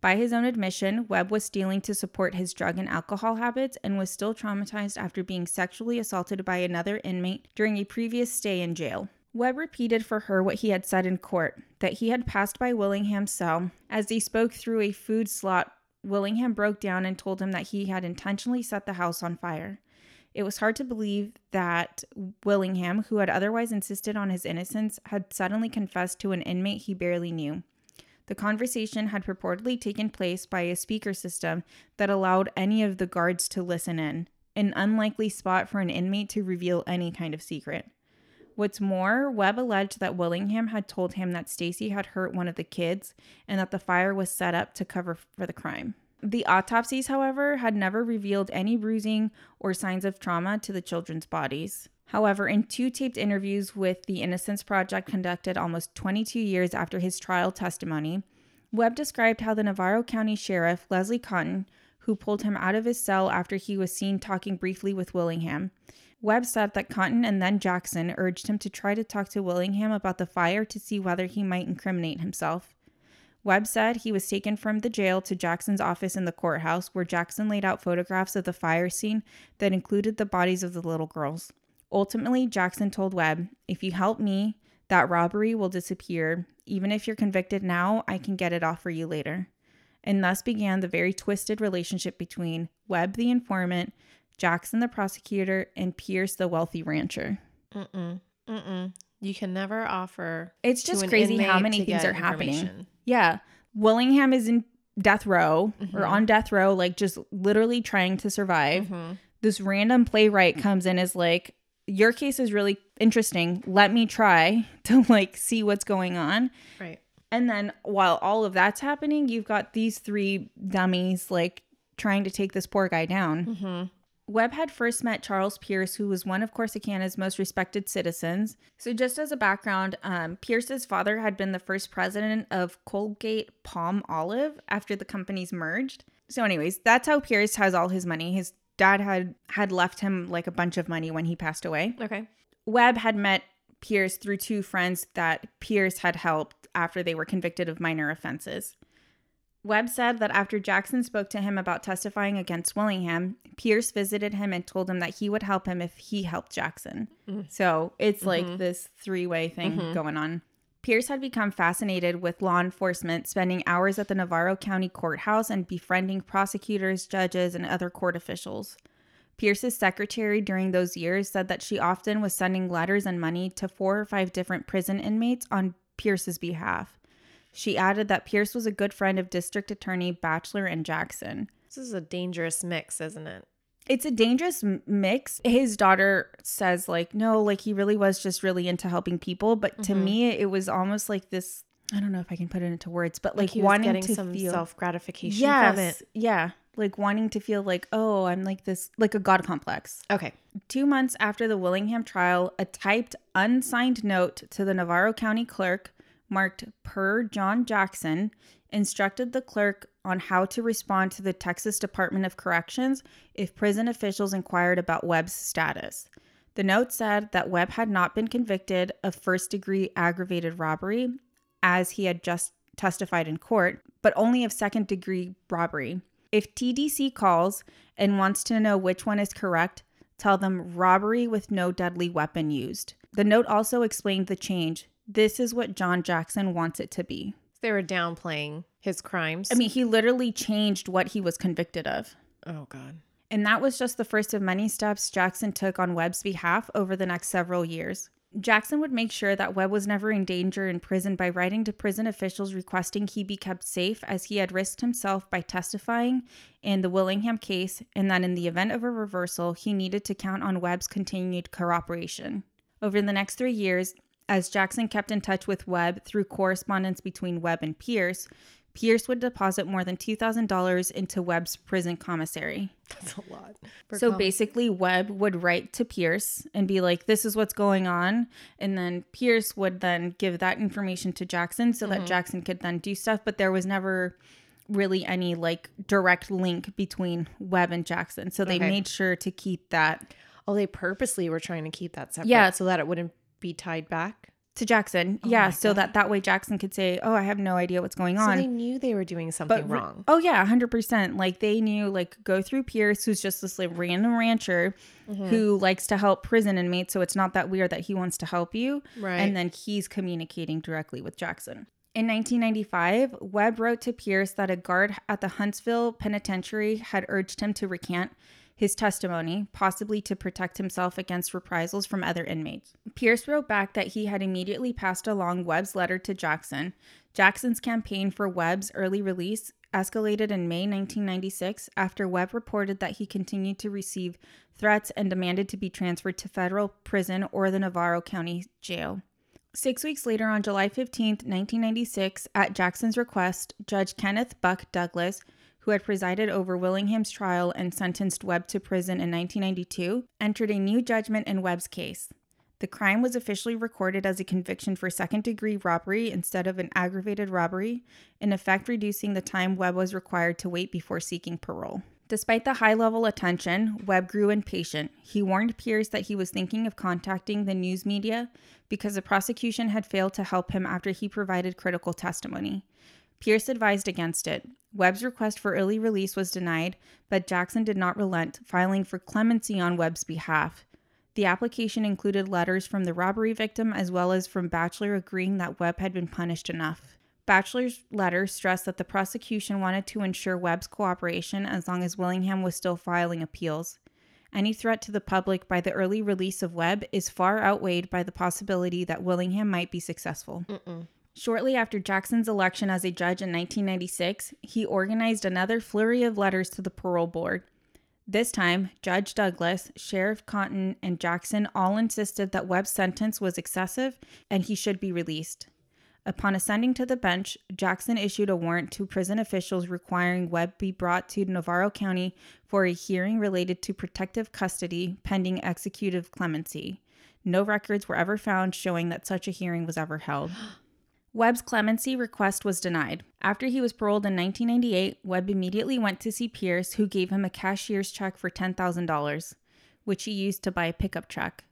By his own admission, Webb was stealing to support his drug and alcohol habits and was still traumatized after being sexually assaulted by another inmate during a previous stay in jail. Webb repeated for her what he had said in court that he had passed by Willingham's cell. As he spoke through a food slot, Willingham broke down and told him that he had intentionally set the house on fire. It was hard to believe that Willingham, who had otherwise insisted on his innocence, had suddenly confessed to an inmate he barely knew. The conversation had purportedly taken place by a speaker system that allowed any of the guards to listen in, an unlikely spot for an inmate to reveal any kind of secret. What's more, Webb alleged that Willingham had told him that Stacy had hurt one of the kids and that the fire was set up to cover for the crime. The autopsies, however, had never revealed any bruising or signs of trauma to the children's bodies. However, in two taped interviews with the Innocence Project conducted almost 22 years after his trial testimony, Webb described how the Navarro County Sheriff, Leslie Cotton, who pulled him out of his cell after he was seen talking briefly with Willingham, Webb said that Cotton and then Jackson urged him to try to talk to Willingham about the fire to see whether he might incriminate himself. Webb said he was taken from the jail to Jackson's office in the courthouse, where Jackson laid out photographs of the fire scene that included the bodies of the little girls. Ultimately, Jackson told Webb, If you help me, that robbery will disappear. Even if you're convicted now, I can get it off for you later. And thus began the very twisted relationship between Webb, the informant, Jackson, the prosecutor, and Pierce, the wealthy rancher. Mm-mm. Mm-mm. You can never offer. It's just crazy how many things are happening. Yeah. Willingham is in death row or Mhm. on death row, like just literally trying to survive. Mhm. This random playwright comes in is like, Your case is really interesting. Let me try to like see what's going on. Right. And then while all of that's happening, you've got these three dummies like trying to take this poor guy down. Mm-hmm. Webb had first met Charles Pierce, who was one of Corsicana's most respected citizens. So, just as a background, um, Pierce's father had been the first president of Colgate Palmolive after the companies merged. So, anyways, that's how Pierce has all his money. His dad had had left him like a bunch of money when he passed away. Okay. Webb had met Pierce through two friends that Pierce had helped after they were convicted of minor offenses. Webb said that after Jackson spoke to him about testifying against Willingham, Pierce visited him and told him that he would help him if he helped Jackson. Mm. So it's like Mhm. this three way thing Mhm. going on. Pierce had become fascinated with law enforcement, spending hours at the Navarro County Courthouse and befriending prosecutors, judges, and other court officials. Pierce's secretary during those years said that she often was sending letters and money to four or five different prison inmates on Pierce's behalf. She added that Pierce was a good friend of District Attorney Batchelor and Jackson. This is a dangerous mix, isn't it? It's a dangerous mix. His daughter says, like, no, like he really was just really into helping people. But to Mhm. me, it was almost like this I don't know if I can put it into words, but like, he was wanting getting to some feel. self gratification yes. from it. Yeah. Like wanting to feel like, oh, I'm like this, like a God complex. Okay. Two months after the Willingham trial, a typed, unsigned note to the Navarro County clerk marked per John Jackson instructed the clerk on how to respond to the Texas Department of Corrections if prison officials inquired about Webb's status. The note said that Webb had not been convicted of first degree aggravated robbery, as he had just testified in court, but only of second degree robbery. If TDC calls and wants to know which one is correct, tell them robbery with no deadly weapon used. The note also explained the change. This is what John Jackson wants it to be. They were downplaying his crimes. I mean, he literally changed what he was convicted of. oh God. And that was just the first of many steps Jackson took on Webb's behalf over the next several years. Jackson would make sure that Webb was never in danger in prison by writing to prison officials requesting he be kept safe as he had risked himself by testifying in the Willingham case, and that in the event of a reversal, he needed to count on Webb's continued cooperation. Over the next three years, as Jackson kept in touch with Webb through correspondence between Webb and Pierce, Pierce would deposit more than $2,000 into Webb's prison commissary. That's a lot. So basically, Webb would write to Pierce and be like, "This is what's going on," and then Pierce would then give that information to Jackson so Mm-hmm. that Jackson could then do stuff. But there was never really any like direct link between Webb and Jackson, so they Okay. made sure to keep that Oh, they purposely were trying to keep that separate. Yeah. So that it wouldn't be tied back. to Jackson. Oh yeah, so God. that that way Jackson could say, "Oh, I have no idea what's going So on." they knew they were doing something re- wrong. Oh yeah, hundred percent. Like they knew, like go through Pierce, who's just this like random rancher Mm-hmm. who likes to help prison inmates. So it's not that weird that he wants to help you. Right. And then he's communicating directly with Jackson. In 1995, Webb wrote to Pierce that a guard at the Huntsville Penitentiary had urged him to recant his testimony, possibly to protect himself against reprisals from other inmates. Pierce wrote back that he had immediately passed along Webb's letter to Jackson. Jackson's campaign for Webb's early release escalated in May 1996 after Webb reported that he continued to receive threats and demanded to be transferred to federal prison or the Navarro County Jail. Six weeks later, on July 15, 1996, at Jackson's request, Judge Kenneth Buck Douglas, who had presided over Willingham's trial and sentenced Webb to prison in 1992, entered a new judgment in Webb's case. The crime was officially recorded as a conviction for second degree robbery instead of an aggravated robbery, in effect, reducing the time Webb was required to wait before seeking parole. Despite the high level attention, Webb grew impatient. He warned Pierce that he was thinking of contacting the news media because the prosecution had failed to help him after he provided critical testimony. Pierce advised against it. Webb's request for early release was denied, but Jackson did not relent, filing for clemency on Webb's behalf. The application included letters from the robbery victim as well as from Batchelor agreeing that Webb had been punished enough. Batchelor's letter stressed that the prosecution wanted to ensure Webb's cooperation as long as Willingham was still filing appeals. Any threat to the public by the early release of Webb is far outweighed by the possibility that Willingham might be successful. Mm-mm. Shortly after Jackson's election as a judge in 1996, he organized another flurry of letters to the parole board. This time, Judge Douglas, Sheriff Cotton, and Jackson all insisted that Webb's sentence was excessive and he should be released. Upon ascending to the bench, Jackson issued a warrant to prison officials requiring Webb be brought to Navarro County for a hearing related to protective custody pending executive clemency. No records were ever found showing that such a hearing was ever held. Webb's clemency request was denied. After he was paroled in 1998, Webb immediately went to see Pierce, who gave him a cashier's check for $10,000, which he used to buy a pickup truck.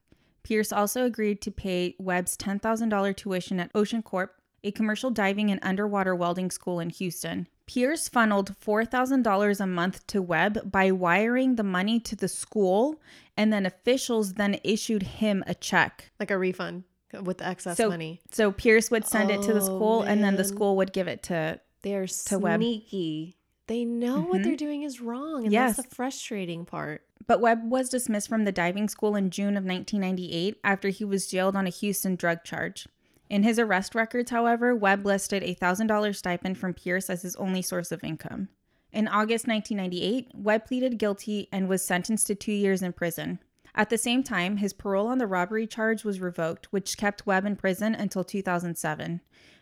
Pierce also agreed to pay Webb's $10,000 tuition at Ocean Corp, a commercial diving and underwater welding school in Houston. Pierce funneled $4,000 a month to Webb by wiring the money to the school, and then officials then issued him a check. Like a refund with the excess So- money. So Pierce would send it to the Oh, school, and then the school would give it to. They're Webb. sneaky. They know what Mhm. they're doing is wrong. And Yes. that's the frustrating part. But Webb was dismissed from the diving school in June of 1998 after he was jailed on a Houston drug charge. In his arrest records, however, Webb listed a $1,000 stipend from Pierce as his only source of income. In August 1998, Webb pleaded guilty and was sentenced to two years in prison. At the same time, his parole on the robbery charge was revoked, which kept Webb in prison until 2007.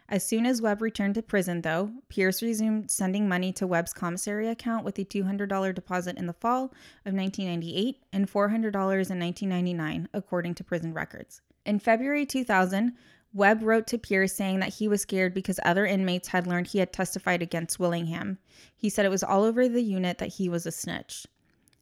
As soon as Webb returned to prison, though, Pierce resumed sending money to Webb's commissary account with a $200 deposit in the fall of 1998 and $400 in 1999, according to prison records. In February 2000, Webb wrote to Pierce saying that he was scared because other inmates had learned he had testified against Willingham. He said it was all over the unit that he was a snitch.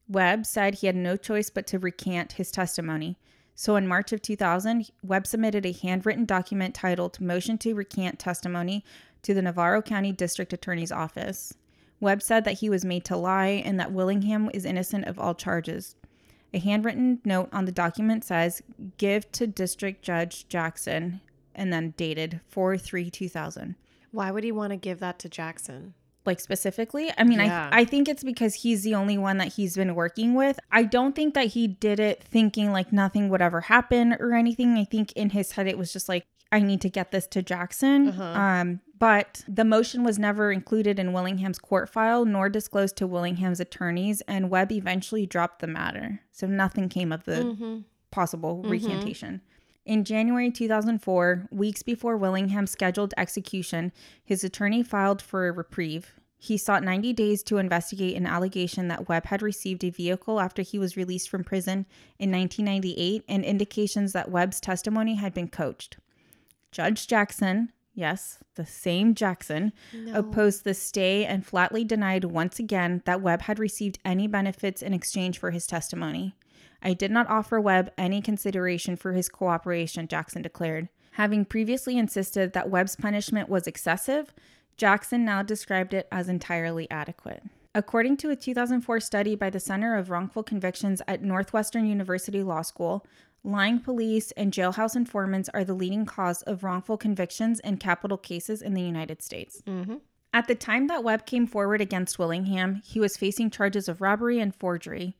Webb said he had no choice but to recant his testimony. So in March of 2000, Webb submitted a handwritten document titled Motion to Recant Testimony to the Navarro County District Attorney's Office. Webb said that he was made to lie and that Willingham is innocent of all charges. A handwritten note on the document says, Give to District Judge Jackson, and then dated 4 3 2000 Why would he want to give that to Jackson? Like specifically i mean Yeah. I, I think it's because he's the only one that he's been working with i don't think that he did it thinking like nothing would ever happen or anything i think in his head it was just like i need to get this to jackson Uh-huh. um but the motion was never included in willingham's court file nor disclosed to willingham's attorneys and webb eventually dropped the matter so nothing came of the Mm-hmm. possible Mhm. recantation. In January 2004, weeks before Willingham's scheduled execution, his attorney filed for a reprieve. He sought 90 days to investigate an allegation that Webb had received a vehicle after he was released from prison in 1998 and indications that Webb's testimony had been coached. Judge Jackson, yes, the same Jackson, No. opposed the stay and flatly denied once again that Webb had received any benefits in exchange for his testimony. I did not offer Webb any consideration for his cooperation, Jackson declared. Having previously insisted that Webb's punishment was excessive, Jackson now described it as entirely adequate. According to a 2004 study by the Center of Wrongful Convictions at Northwestern University Law School, lying police and jailhouse informants are the leading cause of wrongful convictions in capital cases in the United States. Mm-hmm. At the time that Webb came forward against Willingham, he was facing charges of robbery and forgery.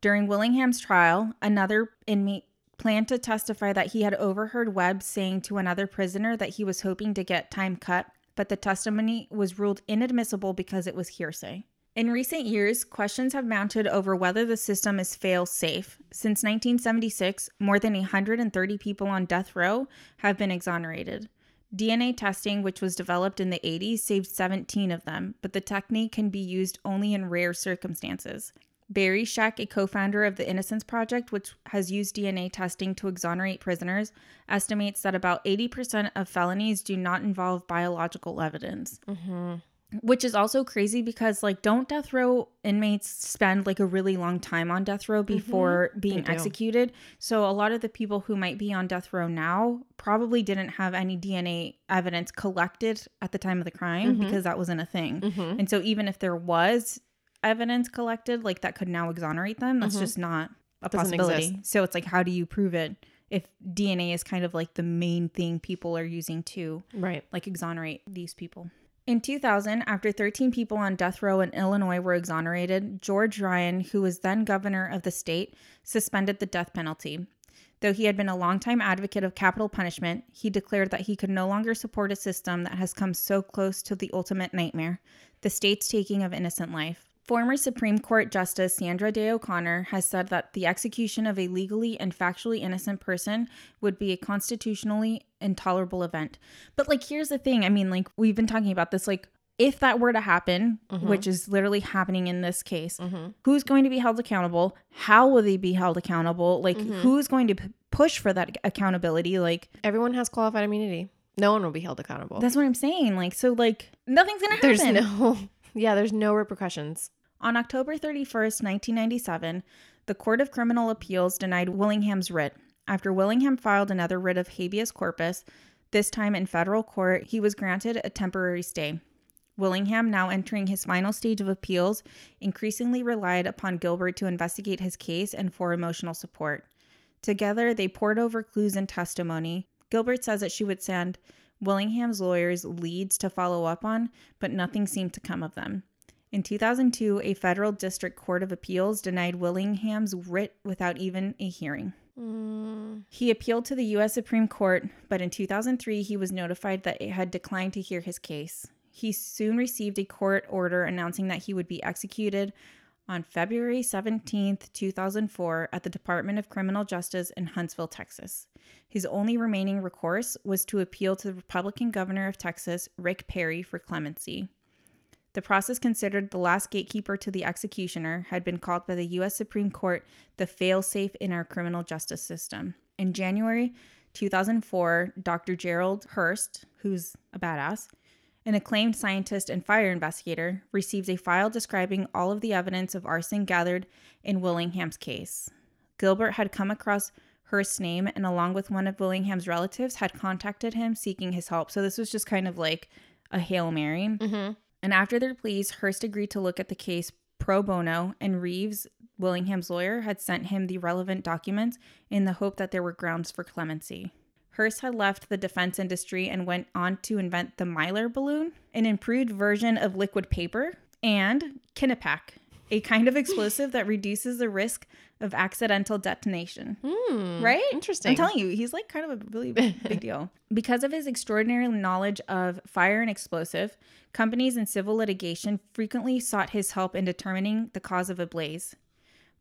During Willingham's trial, another inmate planned to testify that he had overheard Webb saying to another prisoner that he was hoping to get time cut, but the testimony was ruled inadmissible because it was hearsay. In recent years, questions have mounted over whether the system is fail safe. Since 1976, more than 130 people on death row have been exonerated. DNA testing, which was developed in the 80s, saved 17 of them, but the technique can be used only in rare circumstances. Barry Scheck, a co founder of the Innocence Project, which has used DNA testing to exonerate prisoners, estimates that about 80% of felonies do not involve biological evidence. Mm-hmm. Which is also crazy because, like, don't death row inmates spend like a really long time on death row before being executed? So, a lot of the people who might be on death row now probably didn't have any DNA evidence collected at the time of the crime Mhm. because that wasn't a thing. Mm-hmm. And so even if there was evidence collected, like that could now exonerate them, that's Mhm. just not a Doesn't possibility. exist. So it's like, how do you prove it if DNA is kind of like the main thing people are using to Right. like exonerate these people? In 2000, after 13 people on death row in Illinois were exonerated, George Ryan, who was then governor of the state, suspended the death penalty. Though he had been a longtime advocate of capital punishment, he declared that he could no longer support a system that has come so close to the ultimate nightmare the state's taking of innocent life. Former Supreme Court Justice Sandra Day O'Connor has said that the execution of a legally and factually innocent person would be a constitutionally intolerable event. But, like, here's the thing I mean, like, we've been talking about this, like, if that were to happen, Mhm. which is literally happening in this case, Mm-hmm. who's going to be held accountable? How will they be held accountable? Like, Mhm. who's going to p- push for that accountability? Like, Everyone has qualified immunity. No one will be held accountable. that's what I'm saying. Like, so, like, nothing's going to There's happen. no. Yeah, there's no repercussions. On October 31st, 1997, the Court of Criminal Appeals denied Willingham's writ. After Willingham filed another writ of habeas corpus, this time in federal court, he was granted a temporary stay. Willingham, now entering his final stage of appeals, increasingly relied upon Gilbert to investigate his case and for emotional support. Together, they poured over clues and testimony. Gilbert says that she would send Willingham's lawyers leads to follow up on, but nothing seemed to come of them. In 2002, a federal district court of appeals denied Willingham's writ without even a hearing. Mm, He appealed to the U.S. Supreme Court, but in 2003, he was notified that it had declined to hear his case. He soon received a court order announcing that he would be executed on February 17, 2004, at the Department of Criminal Justice in Huntsville, Texas. His only remaining recourse was to appeal to the Republican governor of Texas, Rick Perry, for clemency. The process considered the last gatekeeper to the executioner had been called by the U.S. Supreme Court the failsafe in our criminal justice system. In January 2004, Dr. Gerald Hurst, who's a badass, an acclaimed scientist and fire investigator, receives a file describing all of the evidence of arson gathered in Willingham's case. Gilbert had come across Hurst's name and, along with one of Willingham's relatives, had contacted him seeking his help. So this was just kind of like a Hail Mary. mm-hmm. And after their pleas, Hurst agreed to look at the case pro bono, and Reeves, Willingham's lawyer, had sent him the relevant documents in the hope that there were grounds for clemency. Hurst had left the defense industry and went on to invent the Mylar balloon, an improved version of liquid paper, and Kinepak, a kind of explosive that reduces the risk of accidental detonation. Hmm, Right? Interesting. I'm telling you, he's like kind of a really big deal. Because of his extraordinary knowledge of fire and explosive, companies in civil litigation frequently sought his help in determining the cause of a blaze.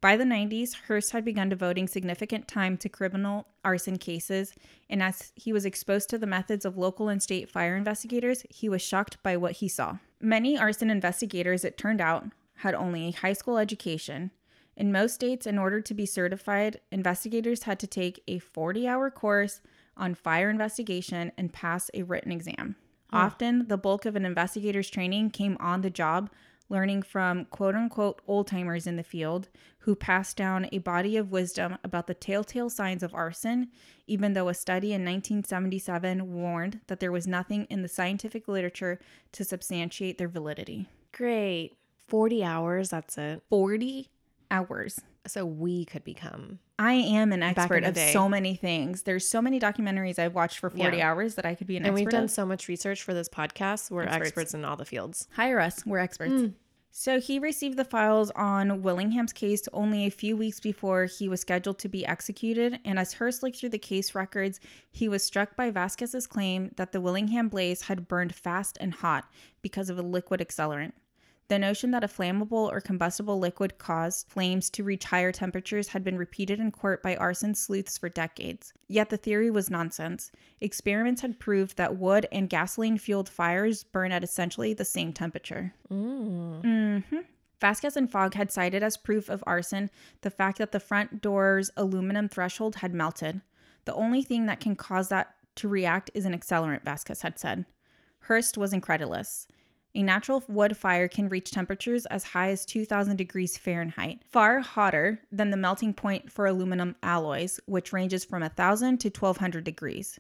By the 90s, Hurst had begun devoting significant time to criminal arson cases, and as he was exposed to the methods of local and state fire investigators, he was shocked by what he saw. Many arson investigators, it turned out, had only a high school education. In most states, in order to be certified, investigators had to take a 40 hour course on fire investigation and pass a written exam. Often, the bulk of an investigator's training came on the job, learning from quote unquote old timers in the field who passed down a body of wisdom about the telltale signs of arson, even though a study in 1977 warned that there was nothing in the scientific literature to substantiate their validity. Great. 40 hours, that's it. 40 hours. So we could become. I am an expert of day. so many things. There's so many documentaries I've watched for 40 Yeah. hours that I could be an And expert And we've done of. so much research for this podcast. We're Experts. experts, in all the fields. Hire us. We're experts. Mm. So he received the files on Willingham's case only a few weeks before he was scheduled to be executed. And as Hurst looked through the case records, he was struck by Vasquez's claim that the Willingham blaze had burned fast and hot because of a liquid accelerant. The notion that a flammable or combustible liquid caused flames to reach higher temperatures had been repeated in court by arson sleuths for decades. Yet the theory was nonsense. Experiments had proved that wood and gasoline fueled fires burn at essentially the same temperature. Mm. hmm Vasquez and Fogg had cited as proof of arson the fact that the front door's aluminum threshold had melted. The only thing that can cause that to react is an accelerant, Vasquez had said. Hurst was incredulous. A natural wood fire can reach temperatures as high as 2000 degrees Fahrenheit, far hotter than the melting point for aluminum alloys, which ranges from 1000 to 1200 degrees.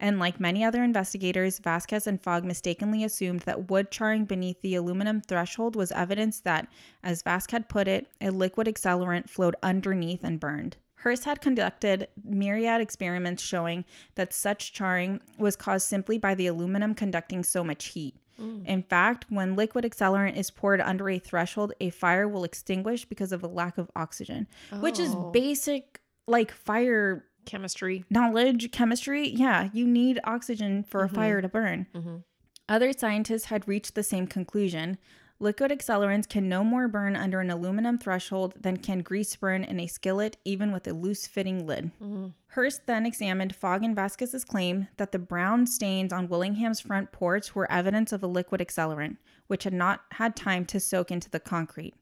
And like many other investigators, Vasquez and Fogg mistakenly assumed that wood charring beneath the aluminum threshold was evidence that, as Vasquez put it, a liquid accelerant flowed underneath and burned. Hurst had conducted myriad experiments showing that such charring was caused simply by the aluminum conducting so much heat. In fact, when liquid accelerant is poured under a threshold, a fire will extinguish because of a lack of oxygen, which is Oh. basic like fire Chemistry. knowledge, chemistry. Yeah, you need oxygen for a fire to burn. Mhm. Other scientists had reached the same conclusion. Liquid accelerants can no more burn under an aluminum threshold than can grease burn in a skillet, even with a loose fitting lid. Mhm. Hurst then examined Fogg and Vasquez's claim that the brown stains on Willingham's front porch were evidence of a liquid accelerant, which had not had time to soak into the concrete.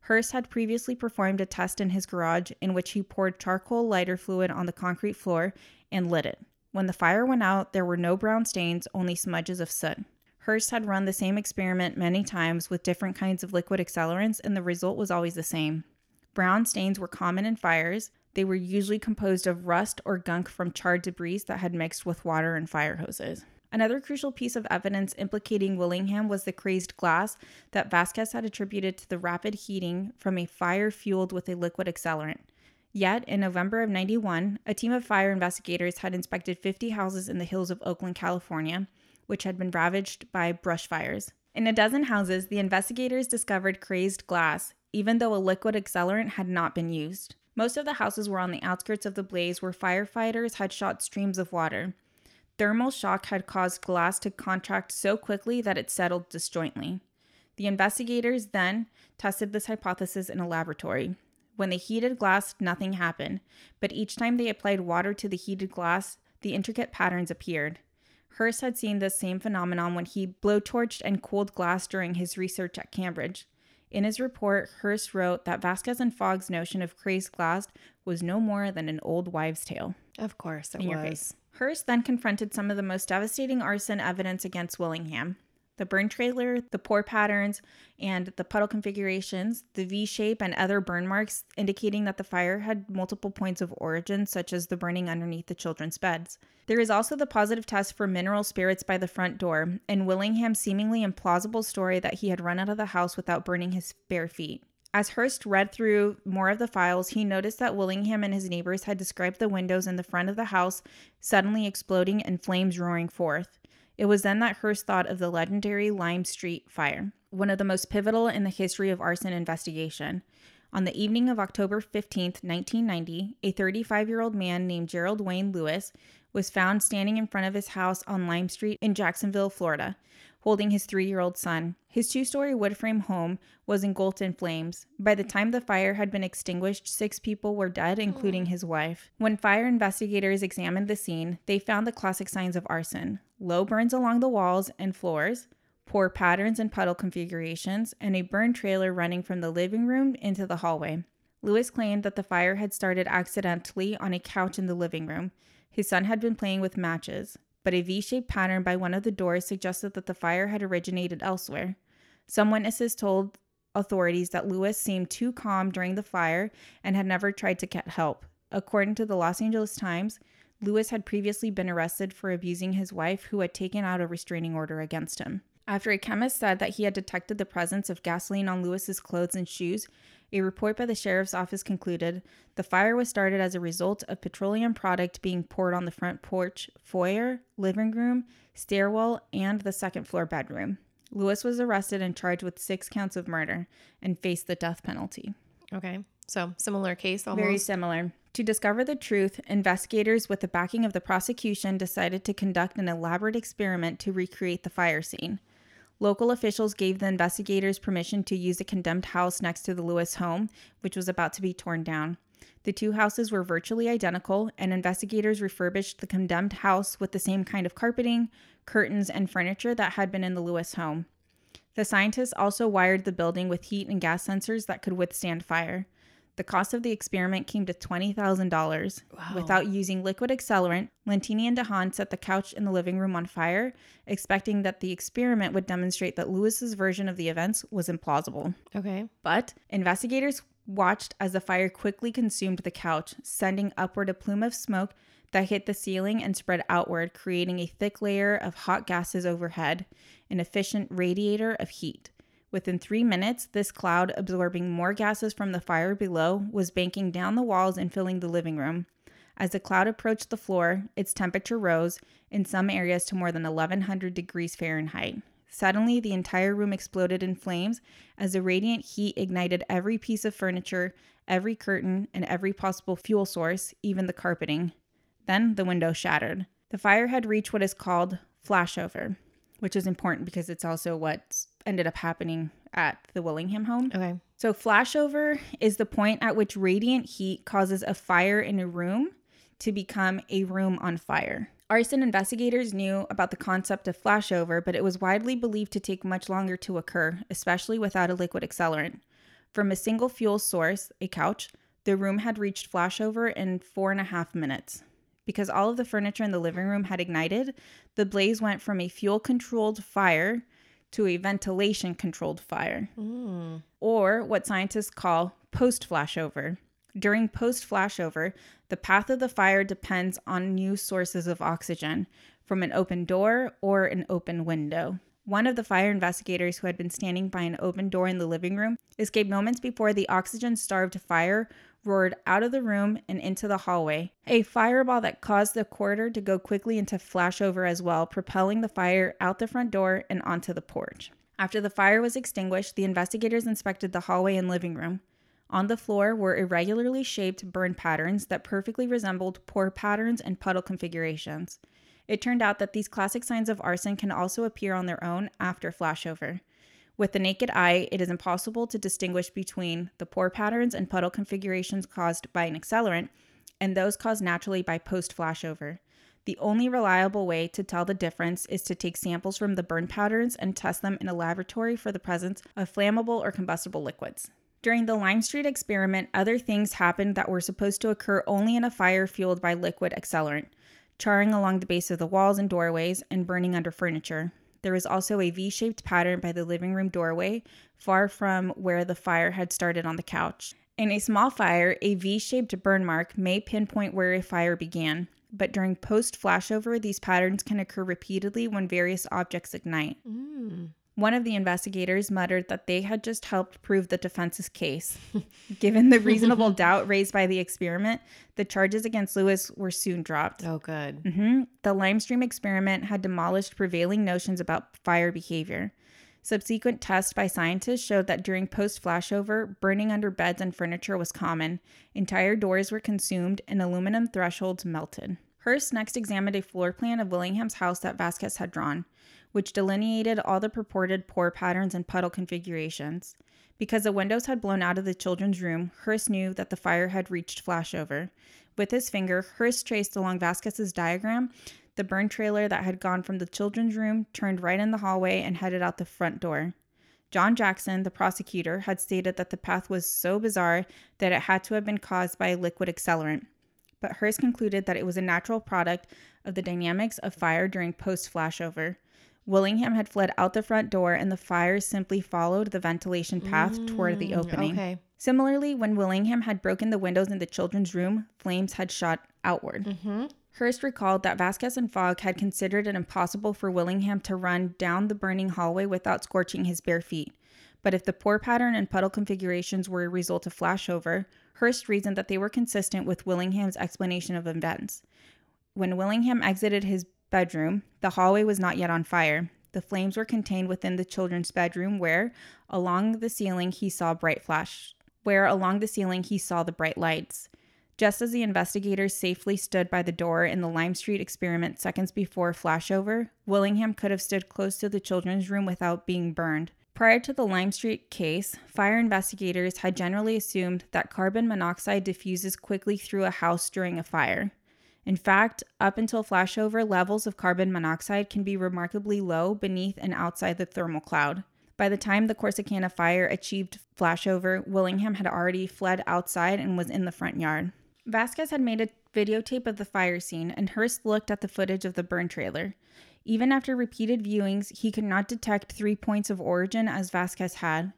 Hurst had previously performed a test in his garage in which he poured charcoal lighter fluid on the concrete floor and lit it. When the fire went out, there were no brown stains, only smudges of soot. Hurst had run the same experiment many times with different kinds of liquid accelerants, and the result was always the same. Brown stains were common in fires. They were usually composed of rust or gunk from charred debris that had mixed with water and fire hoses. Another crucial piece of evidence implicating Willingham was the crazed glass that Vasquez had attributed to the rapid heating from a fire fueled with a liquid accelerant. Yet, in November of 91, a team of fire investigators had inspected 50 houses in the hills of Oakland, California, which had been ravaged by brush fires. In a dozen houses, the investigators discovered crazed glass, even though a liquid accelerant had not been used. Most of the houses were on the outskirts of the blaze where firefighters had shot streams of water. Thermal shock had caused glass to contract so quickly that it settled disjointly. The investigators then tested this hypothesis in a laboratory. When they heated glass, nothing happened, but each time they applied water to the heated glass, the intricate patterns appeared. Hurst had seen this same phenomenon when he blowtorched and cooled glass during his research at Cambridge. In his report, Hurst wrote that Vasquez and Fogg's notion of crazed glass was no more than an old wives' tale. Of course it was. Hurst then confronted some of the most devastating arson evidence against Willingham the burn trailer, the pour patterns, and the puddle configurations, the V shape, and other burn marks indicating that the fire had multiple points of origin, such as the burning underneath the children's beds. There is also the positive test for mineral spirits by the front door, and Willingham's seemingly implausible story that he had run out of the house without burning his bare feet. As Hurst read through more of the files, he noticed that Willingham and his neighbors had described the windows in the front of the house suddenly exploding and flames roaring forth. It was then that Hurst thought of the legendary Lime Street fire, one of the most pivotal in the history of arson investigation. On the evening of October 15, 1990, a 35 year old man named Gerald Wayne Lewis was found standing in front of his house on Lime Street in Jacksonville, Florida, holding his three year old son. His two story wood frame home was engulfed in flames. By the time the fire had been extinguished, six people were dead, including his wife. When fire investigators examined the scene, they found the classic signs of arson low burns along the walls and floors, pour patterns and puddle configurations, and a burn trailer running from the living room into the hallway. Lewis claimed that the fire had started accidentally on a couch in the living room. His son had been playing with matches, but a V shaped pattern by one of the doors suggested that the fire had originated elsewhere. Some witnesses told authorities that Lewis seemed too calm during the fire and had never tried to get help. According to the Los Angeles Times, Lewis had previously been arrested for abusing his wife, who had taken out a restraining order against him. After a chemist said that he had detected the presence of gasoline on Lewis's clothes and shoes, a report by the sheriff's office concluded the fire was started as a result of petroleum product being poured on the front porch, foyer, living room, stairwell, and the second floor bedroom. Lewis was arrested and charged with six counts of murder and faced the death penalty. Okay. So, similar case almost. Very similar. To discover the truth, investigators, with the backing of the prosecution, decided to conduct an elaborate experiment to recreate the fire scene. Local officials gave the investigators permission to use a condemned house next to the Lewis home, which was about to be torn down. The two houses were virtually identical, and investigators refurbished the condemned house with the same kind of carpeting, curtains, and furniture that had been in the Lewis home. The scientists also wired the building with heat and gas sensors that could withstand fire. The cost of the experiment came to $20,000. Wow. Without using liquid accelerant, Lentini and DeHaan set the couch in the living room on fire, expecting that the experiment would demonstrate that Lewis's version of the events was implausible. Okay. But investigators watched as the fire quickly consumed the couch, sending upward a plume of smoke that hit the ceiling and spread outward, creating a thick layer of hot gases overhead, an efficient radiator of heat. Within three minutes, this cloud, absorbing more gases from the fire below, was banking down the walls and filling the living room. As the cloud approached the floor, its temperature rose, in some areas to more than 1100 degrees Fahrenheit. Suddenly, the entire room exploded in flames as the radiant heat ignited every piece of furniture, every curtain, and every possible fuel source, even the carpeting. Then the window shattered. The fire had reached what is called flashover, which is important because it's also what ended up happening at the Willingham home. Okay. So, flashover is the point at which radiant heat causes a fire in a room to become a room on fire. Arson investigators knew about the concept of flashover, but it was widely believed to take much longer to occur, especially without a liquid accelerant. From a single fuel source, a couch, the room had reached flashover in four and a half minutes. Because all of the furniture in the living room had ignited, the blaze went from a fuel controlled fire to a ventilation controlled fire, Mm. or what scientists call post flashover. During post flashover, the path of the fire depends on new sources of oxygen from an open door or an open window. One of the fire investigators who had been standing by an open door in the living room escaped moments before the oxygen starved fire roared out of the room and into the hallway. A fireball that caused the corridor to go quickly into flashover as well, propelling the fire out the front door and onto the porch. After the fire was extinguished, the investigators inspected the hallway and living room. On the floor were irregularly shaped burn patterns that perfectly resembled pour patterns and puddle configurations. It turned out that these classic signs of arson can also appear on their own after flashover. With the naked eye, it is impossible to distinguish between the pour patterns and puddle configurations caused by an accelerant and those caused naturally by post flashover. The only reliable way to tell the difference is to take samples from the burn patterns and test them in a laboratory for the presence of flammable or combustible liquids. During the Lime Street experiment, other things happened that were supposed to occur only in a fire fueled by liquid accelerant charring along the base of the walls and doorways, and burning under furniture. There was also a V shaped pattern by the living room doorway, far from where the fire had started on the couch. In a small fire, a V shaped burn mark may pinpoint where a fire began, but during post flashover, these patterns can occur repeatedly when various objects ignite. Mm. One of the investigators muttered that they had just helped prove the defense's case. Given the reasonable doubt raised by the experiment, the charges against Lewis were soon dropped. Oh, good. Mm-hmm. The Lime Street experiment had demolished prevailing notions about fire behavior. Subsequent tests by scientists showed that during post flashover, burning under beds and furniture was common. Entire doors were consumed and aluminum thresholds melted. Hurst next examined a floor plan of Willingham's house that Vasquez had drawn, which delineated all the purported pour patterns and puddle configurations. Because the windows had blown out of the children's room, Hurst knew that the fire had reached flashover. With his finger, Hurst traced along Vasquez's diagram the burn trailer that had gone from the children's room, turned right in the hallway, and headed out the front door. John Jackson, the prosecutor, had stated that the path was so bizarre that it had to have been caused by a liquid accelerant. But Hurst concluded that it was a natural product of the dynamics of fire during post flashover. Willingham had fled out the front door and the fire simply followed the ventilation path toward the Mm, opening. Okay. Similarly, when Willingham had broken the windows in the children's room, flames had shot outward. Mm-hmm. Hurst recalled that Vasquez and Fogg had considered it impossible for Willingham to run down the burning hallway without scorching his bare feet. But if the pour pattern and puddle configurations were a result of flashover, Hurst reasoned that they were consistent with Willingham's explanation of events. When Willingham exited his bedroom, the hallway was not yet on fire. The flames were contained within the children's bedroom where, along the ceiling, he saw bright flash where along the ceiling he saw the bright lights. Just as the investigators safely stood by the door in the Lime Street experiment seconds before flashover, Willingham could have stood close to the children's room without being burned. Prior to the Lime Street case, fire investigators had generally assumed that carbon monoxide diffuses quickly through a house during a fire. In fact, up until flashover, levels of carbon monoxide can be remarkably low beneath and outside the thermal cloud. By the time the Corsicana fire achieved flashover, Willingham had already fled outside and was in the front yard. Vasquez had made a videotape of the fire scene, and Hurst looked at the footage of the burn trailer. Even after repeated viewings, he could not detect three points of origin as Vasquez had.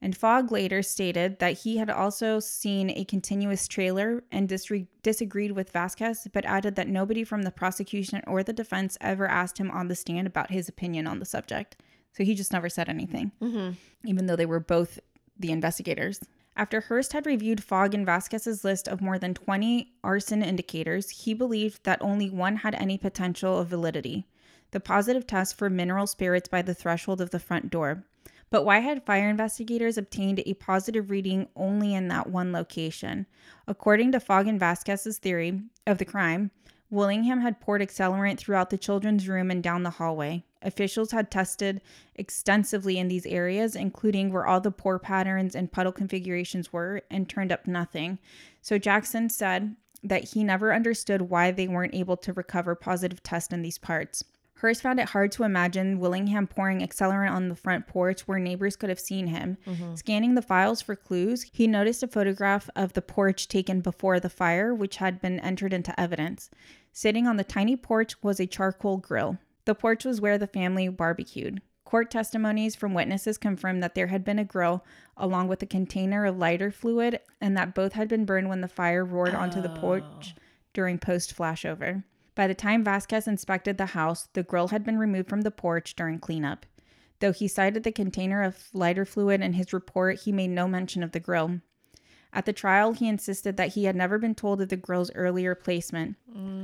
And Fogg later stated that he had also seen a continuous trailer and disre- disagreed with Vasquez, but added that nobody from the prosecution or the defense ever asked him on the stand about his opinion on the subject. So he just never said anything, Mm-hmm. even though they were both the investigators. After Hurst had reviewed Fogg and Vasquez's list of more than 20 arson indicators, he believed that only one had any potential of validity the positive test for mineral spirits by the threshold of the front door. But why had fire investigators obtained a positive reading only in that one location? According to Fogg and Vasquez's theory of the crime, Willingham had poured accelerant throughout the children's room and down the hallway. Officials had tested extensively in these areas, including where all the pour patterns and puddle configurations were, and turned up nothing. So Jackson said that he never understood why they weren't able to recover positive tests in these parts. Hurst found it hard to imagine Willingham pouring accelerant on the front porch where neighbors could have seen him. Mm-hmm. Scanning the files for clues, he noticed a photograph of the porch taken before the fire, which had been entered into evidence. Sitting on the tiny porch was a charcoal grill. The porch was where the family barbecued. Court testimonies from witnesses confirmed that there had been a grill along with a container of lighter fluid and that both had been burned when the fire roared onto the porch oh. during post flashover. By the time Vasquez inspected the house, the grill had been removed from the porch during cleanup. Though he cited the container of lighter fluid in his report, he made no mention of the grill. At the trial, he insisted that he had never been told of the grill's earlier placement.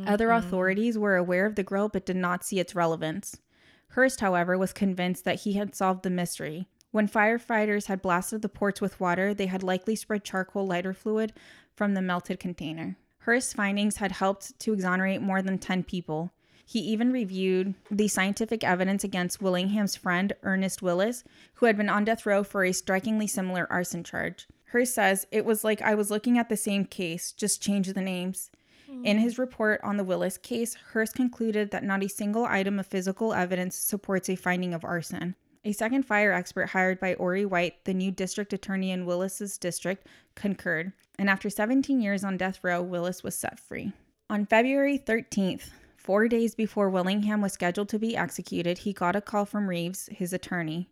Other mm-hmm. authorities were aware of the grill but did not see its relevance. Hurst, however, was convinced that he had solved the mystery. When firefighters had blasted the porch with water, they had likely spread charcoal lighter fluid from the melted container. Hurst's findings had helped to exonerate more than 10 people. He even reviewed the scientific evidence against Willingham's friend, Ernest Willis, who had been on death row for a strikingly similar arson charge. Hurst says, It was like I was looking at the same case, just changed the names. In his report on the Willis case, Hurst concluded that not a single item of physical evidence supports a finding of arson. A second fire expert hired by Ori White, the new district attorney in Willis's district, concurred, and after 17 years on death row, Willis was set free. On February 13th, four days before Willingham was scheduled to be executed, he got a call from Reeves, his attorney.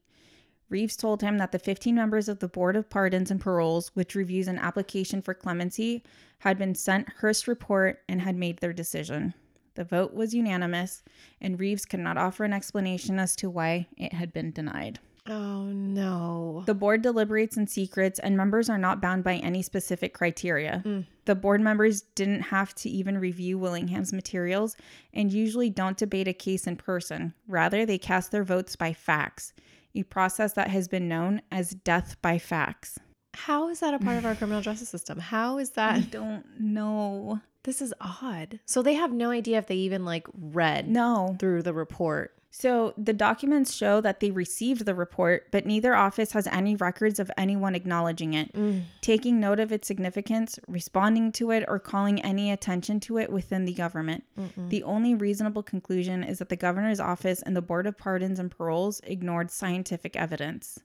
Reeves told him that the 15 members of the Board of Pardons and Paroles, which reviews an application for clemency, had been sent Hurst's report and had made their decision. The vote was unanimous, and Reeves could not offer an explanation as to why it had been denied. Oh no. The board deliberates in secrets, and members are not bound by any specific criteria. Mm. The board members didn't have to even review Willingham's materials and usually don't debate a case in person. Rather, they cast their votes by fax, a process that has been known as death by fax. How is that a part of our criminal justice system? How is that? I don't know. This is odd. So they have no idea if they even like read No. through the report. So the documents show that they received the report, but neither office has any records of anyone acknowledging it, mm. taking note of its significance, responding to it, or calling any attention to it within the government. The only reasonable conclusion is that the governor's office and the Board of Pardons and Paroles ignored scientific evidence.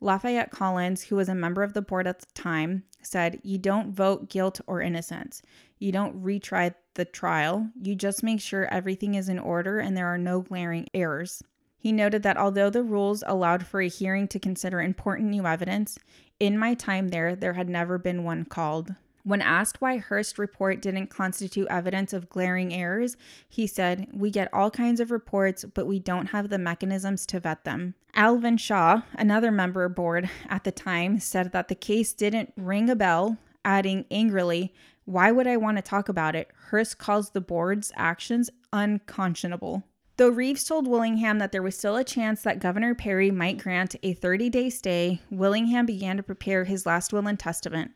Lafayette Collins, who was a member of the board at the time, said, You don't vote guilt or innocence. You don't retry the trial. You just make sure everything is in order and there are no glaring errors. He noted that although the rules allowed for a hearing to consider important new evidence, in my time there, there had never been one called. When asked why Hurst's report didn't constitute evidence of glaring errors, he said, We get all kinds of reports, but we don't have the mechanisms to vet them. Alvin Shaw, another member board at the time, said that the case didn't ring a bell, adding angrily, Why would I want to talk about it? Hurst calls the board's actions unconscionable. Though Reeves told Willingham that there was still a chance that Governor Perry might grant a 30 day stay, Willingham began to prepare his last will and testament.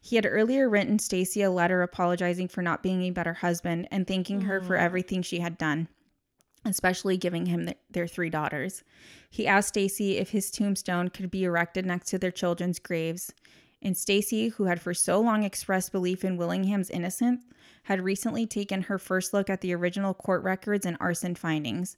He had earlier written Stacy a letter apologizing for not being a better husband and thanking her for mm. everything she had done, especially giving him th- their three daughters. He asked Stacy if his tombstone could be erected next to their children's graves. And Stacy, who had for so long expressed belief in Willingham's innocence, had recently taken her first look at the original court records and arson findings.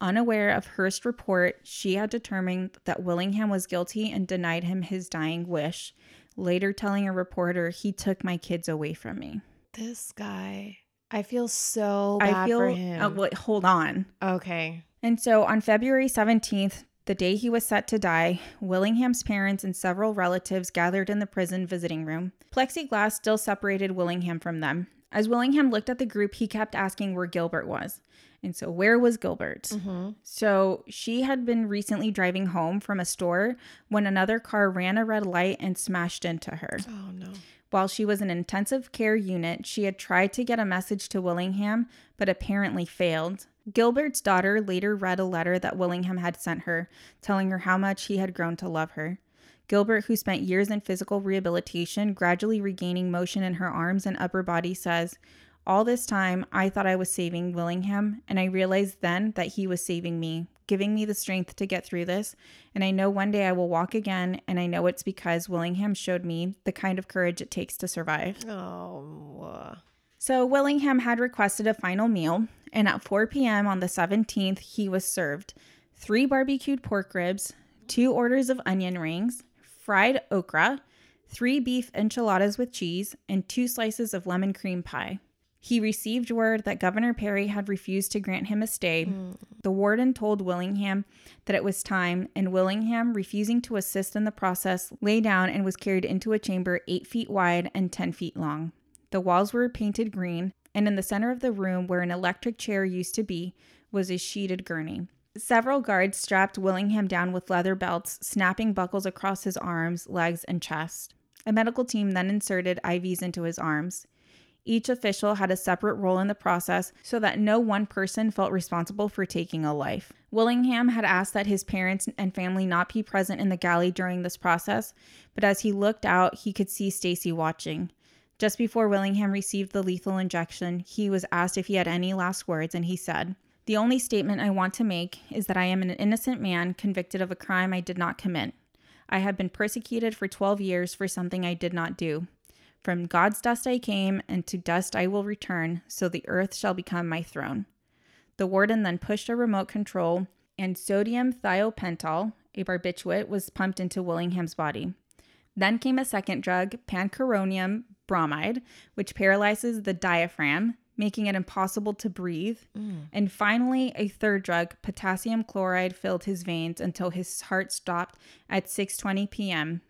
Unaware of Hurst's report, she had determined that Willingham was guilty and denied him his dying wish later telling a reporter, he took my kids away from me. This guy. I feel so bad I feel, for him. Uh, wait, hold on. Okay. And so on February 17th, the day he was set to die, Willingham's parents and several relatives gathered in the prison visiting room. Plexiglass still separated Willingham from them. As Willingham looked at the group, he kept asking where Gilbert was. And so, where was Gilbert? Mm-hmm. So, she had been recently driving home from a store when another car ran a red light and smashed into her. Oh, no. While she was in an intensive care unit, she had tried to get a message to Willingham, but apparently failed. Gilbert's daughter later read a letter that Willingham had sent her, telling her how much he had grown to love her. Gilbert, who spent years in physical rehabilitation, gradually regaining motion in her arms and upper body, says, all this time, I thought I was saving Willingham, and I realized then that he was saving me, giving me the strength to get through this. And I know one day I will walk again, and I know it's because Willingham showed me the kind of courage it takes to survive. Oh. So, Willingham had requested a final meal, and at 4 p.m. on the 17th, he was served three barbecued pork ribs, two orders of onion rings, fried okra, three beef enchiladas with cheese, and two slices of lemon cream pie. He received word that Governor Perry had refused to grant him a stay. Mm. The warden told Willingham that it was time, and Willingham, refusing to assist in the process, lay down and was carried into a chamber eight feet wide and 10 feet long. The walls were painted green, and in the center of the room, where an electric chair used to be, was a sheeted gurney. Several guards strapped Willingham down with leather belts, snapping buckles across his arms, legs, and chest. A medical team then inserted IVs into his arms. Each official had a separate role in the process so that no one person felt responsible for taking a life. Willingham had asked that his parents and family not be present in the galley during this process, but as he looked out, he could see Stacy watching. Just before Willingham received the lethal injection, he was asked if he had any last words, and he said, The only statement I want to make is that I am an innocent man convicted of a crime I did not commit. I have been persecuted for 12 years for something I did not do. From God's dust I came, and to dust I will return, so the earth shall become my throne. The warden then pushed a remote control, and sodium thiopental, a barbiturate, was pumped into Willingham's body. Then came a second drug, pancuronium bromide, which paralyzes the diaphragm, making it impossible to breathe. Mm. And finally, a third drug, potassium chloride, filled his veins until his heart stopped at 6:20 p.m.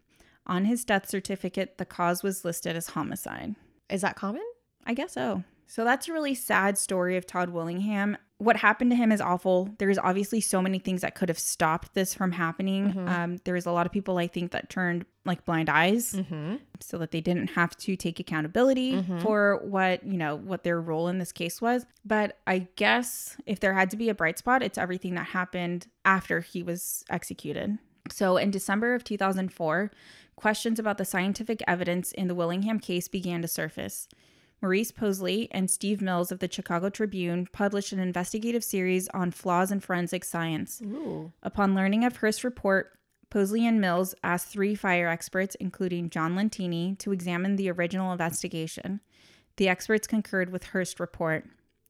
On his death certificate, the cause was listed as homicide. Is that common? I guess so. So that's a really sad story of Todd Willingham. What happened to him is awful. There's obviously so many things that could have stopped this from happening. Mm-hmm. Um, there's a lot of people I think that turned like blind eyes mm-hmm. so that they didn't have to take accountability mm-hmm. for what, you know, what their role in this case was. But I guess if there had to be a bright spot, it's everything that happened after he was executed. So in December of 2004, questions about the scientific evidence in the Willingham case began to surface. Maurice Possley and Steve Mills of the Chicago Tribune published an investigative series on flaws in forensic science. Ooh. Upon learning of Hurst's report, Possley and Mills asked three fire experts, including John Lentini, to examine the original investigation. The experts concurred with Hurst's report.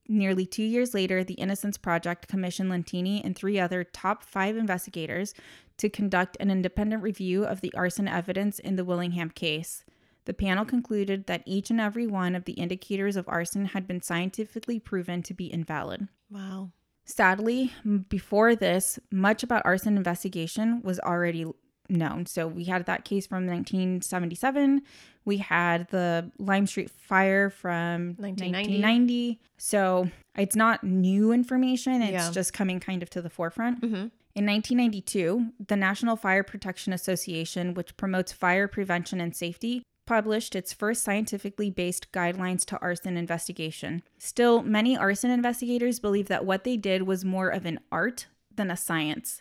Nearly two years later, the Innocence Project commissioned Lentini and three other top five investigators to conduct an independent review of the arson evidence in the Willingham case. The panel concluded that each and every one of the indicators of arson had been scientifically proven to be invalid. Wow. Sadly, before this, much about arson investigation was already known. So we had that case from 1977. We had the Lime Street fire from 1990. 1990. So it's not new information, it's Yeah. just coming kind of to the forefront. Mm-hmm. In 1992, the National Fire Protection Association, which promotes fire prevention and safety, published its first scientifically based guidelines to arson investigation. Still, many arson investigators believe that what they did was more of an art than a science,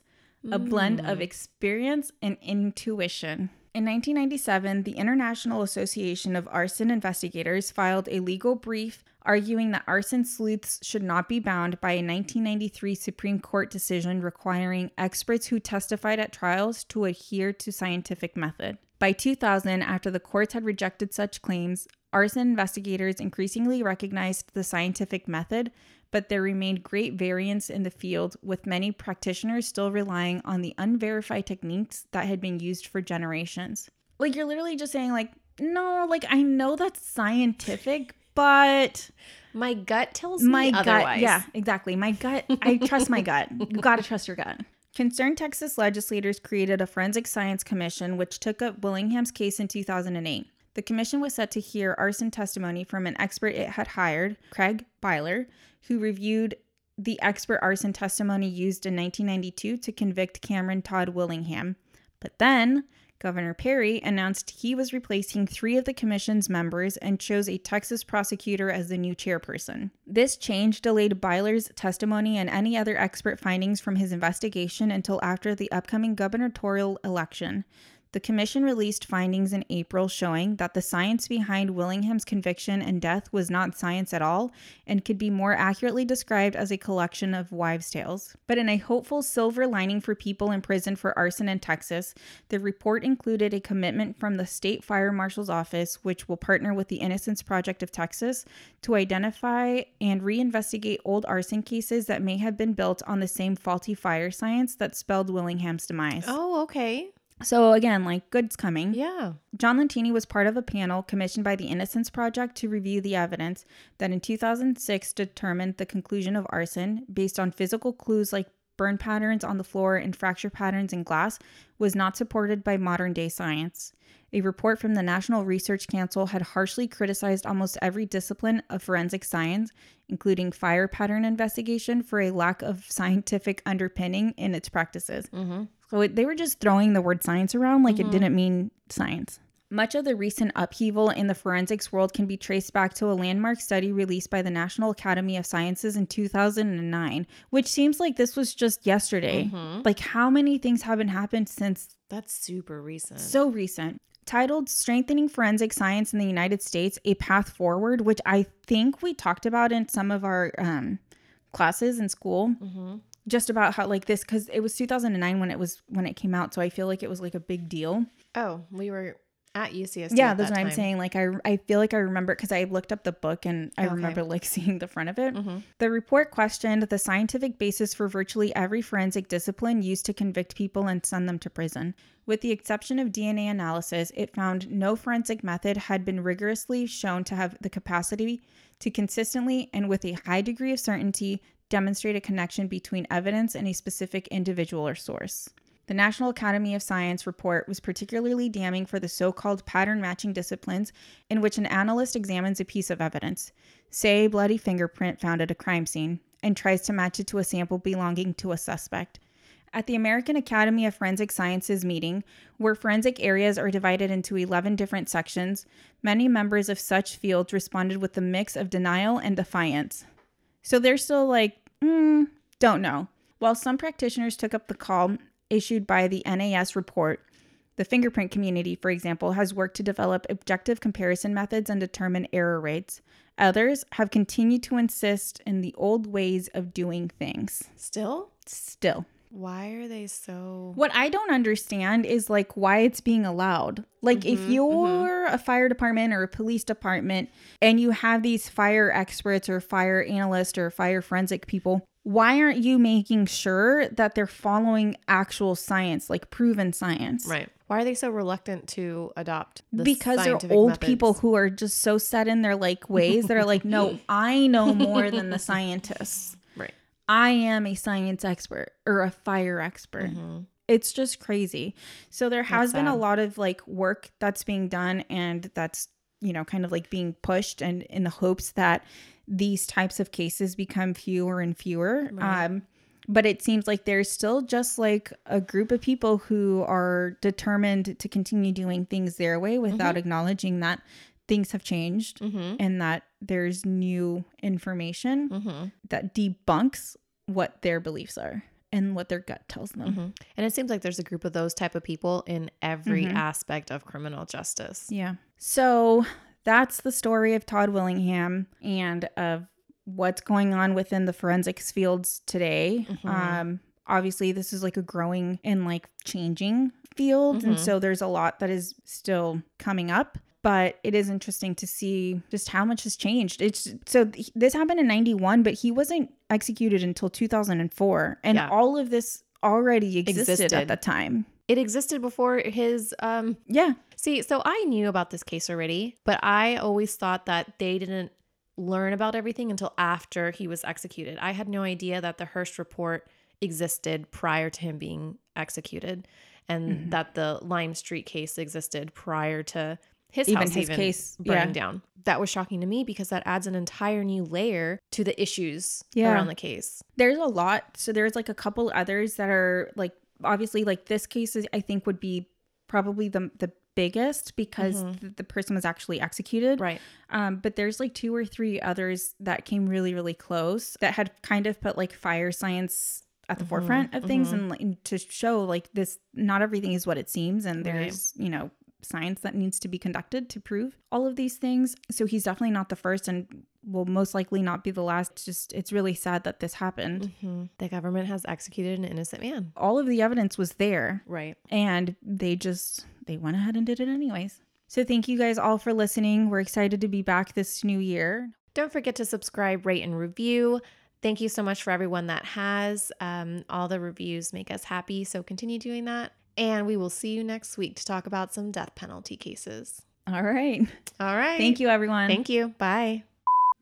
a blend of mm. experience and intuition. In 1997, the International Association of Arson Investigators filed a legal brief arguing that arson sleuths should not be bound by a 1993 Supreme Court decision requiring experts who testified at trials to adhere to scientific method. By 2000, after the courts had rejected such claims, arson investigators increasingly recognized the scientific method, but there remained great variance in the field, with many practitioners still relying on the unverified techniques that had been used for generations. Like, you're literally just saying, like, no, like, I know that's scientific, but My gut tells me my otherwise. gut yeah exactly my gut i trust my gut you gotta trust your gut concerned texas legislators created a forensic science commission which took up willingham's case in 2008 the commission was set to hear arson testimony from an expert it had hired craig beyler who reviewed the expert arson testimony used in 1992 to convict cameron todd willingham but then Governor Perry announced he was replacing three of the commission's members and chose a Texas prosecutor as the new chairperson. This change delayed Beyler's testimony and any other expert findings from his investigation until after the upcoming gubernatorial election. The commission released findings in April showing that the science behind Willingham's conviction and death was not science at all and could be more accurately described as a collection of wives' tales. But in a hopeful silver lining for people in prison for arson in Texas, the report included a commitment from the state fire marshal's office, which will partner with the Innocence Project of Texas to identify and reinvestigate old arson cases that may have been built on the same faulty fire science that spelled Willingham's demise. Oh, okay. So again, like good's coming. Yeah. John Lentini was part of a panel commissioned by the Innocence Project to review the evidence that in 2006 determined the conclusion of arson based on physical clues like burn patterns on the floor and fracture patterns in glass was not supported by modern day science. A report from the National Research Council had harshly criticized almost every discipline of forensic science, including fire pattern investigation, for a lack of scientific underpinning in its practices. Mm-hmm. So it, they were just throwing the word science around like it didn't mean science. Much of the recent upheaval in the forensics world can be traced back to a landmark study released by the National Academy of Sciences in 2009, which seems like this was just yesterday. Mhm. Like, how many things haven't happened since That's super recent. so recent? Titled Strengthening Forensic Science in the United States A Path Forward, which I think we talked about in some of our um, classes in school mm-hmm. just about how like this because it was 2009 when it was when it came out so i feel like it was like a big deal Oh, we were at UCSD. yeah at that's that what i'm saying like i i feel like i remember because i looked up the book and i Okay. remember like seeing the front of it Mhm. the report questioned the scientific basis for virtually every forensic discipline used to convict people and send them to prison with the exception of dna analysis it found no forensic method had been rigorously shown to have the capacity to consistently and with a high degree of certainty demonstrate a connection between evidence and a specific individual or source. The National Academy of Science report was particularly damning for the so called pattern matching disciplines, in which an analyst examines a piece of evidence, say a bloody fingerprint found at a crime scene, and tries to match it to a sample belonging to a suspect. At the American Academy of Forensic Sciences meeting, where forensic areas are divided into 11 different sections, many members of such fields responded with a mix of denial and defiance. So they're still like, mm, don't know. While some practitioners took up the call issued by the NAS report, the fingerprint community, for example, has worked to develop objective comparison methods and determine error rates. Others have continued to insist in the old ways of doing things. Still? Still. Why are they so? What I don't understand is like why it's being allowed. Like if Mhm, you're a fire department or a police department and you have these fire experts or fire analysts or fire forensic people, why aren't you making sure that they're following actual science, like proven science? Right. Why are they so reluctant to adopt? The because they're old methods? people who are just so set in their like ways that are like, no, I know more than the scientists. Right. I am a science expert or a fire expert. Mhm. It's just crazy. So there has That's been a lot of like work that's being done and that's, you know, kind of like being pushed and in the hopes that these types of cases become fewer and fewer. Right. Um but it seems like there's still just like a group of people who are determined to continue doing things their way without acknowledging that things have changed Mhm. and that there's new information Mhm. that debunks what their beliefs are and what their gut tells them. Mhm. And it seems like there's a group of those type of people in every Mhm. aspect of criminal justice. Yeah. So that's the story of Todd Willingham and of what's going on within the forensics fields today. Mhm. Um, obviously, this is like a growing and like changing field. And Mhm. so there's a lot that is still coming up. But it is interesting to see just how much has changed. It's so th- this happened in 91, but he wasn't executed until 2004. And Yeah. all of this already existed, Existed. at the time. It existed before his um Yeah. See, so I knew about this case already, but I always thought that they didn't learn about everything until after he was executed. I had no idea that the Hurst report existed prior to him being executed and Mhm. that the Lime Street case existed prior to his Even house his even case, burning yeah. down. That was shocking to me because that adds an entire new layer to the issues Yeah. around the case. there's a lot so there's like a couple others that are like obviously like this case is i think would be probably the the biggest because Mhm. th- the person was actually executed Right. um but there's like two or three others that came really really close that had kind of put like fire science at the Mhm, forefront of things mhm. and like, to show like this not everything is what it seems and Right. there's you know science that needs to be conducted to prove all of these things so he's definitely not the first and will most likely not be the last It's just it's really sad that this happened Mhm. The government has executed an innocent man. all of the evidence was there Right. and they just they went ahead and did it anyways so thank you guys all for listening we're excited to be back this new year Don't forget to subscribe, rate, and review. Thank you so much for everyone that has. Um, all the reviews make us happy, so continue doing that. And we will see you next week to talk about some death penalty cases. all right All right. thank you everyone Thank you. Bye.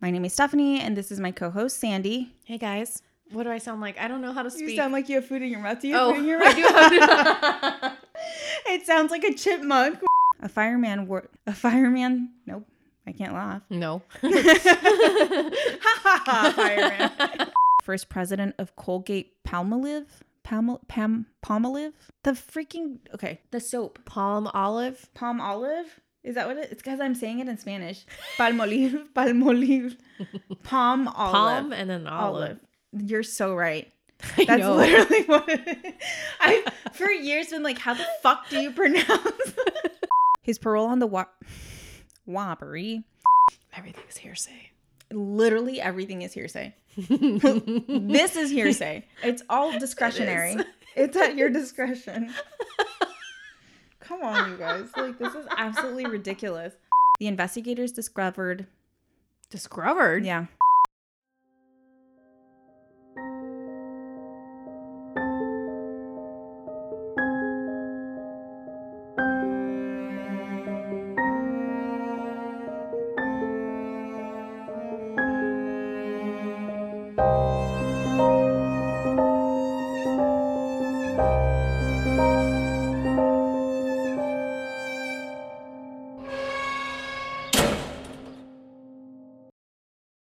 My name is stephanie and this is my co-host sandy Hey guys. What do I sound like? I don't know how to speak. You sound like you have food in your mouth do you have oh, I do have it sounds like a chipmunk a fireman wor- a fireman nope i can't laugh no. fireman first president of colgate palmolive Palm, Pam, Palmolive? The freaking okay, the soap. Palm olive. Palm olive? Is that what it? It's because I'm saying it in Spanish. Palmolive, palmolive, palm olive, Palm and then olive. olive. You're so right. I That's know. literally what it is. I've for years been like, how the fuck do you pronounce? His parole on the wa- Whoppery. Everything's hearsay. Literally everything is hearsay. this is hearsay. It's all discretionary. it's at your discretion. Come on, you guys. Like, this is absolutely ridiculous. The investigators discovered, Discovered. yeah,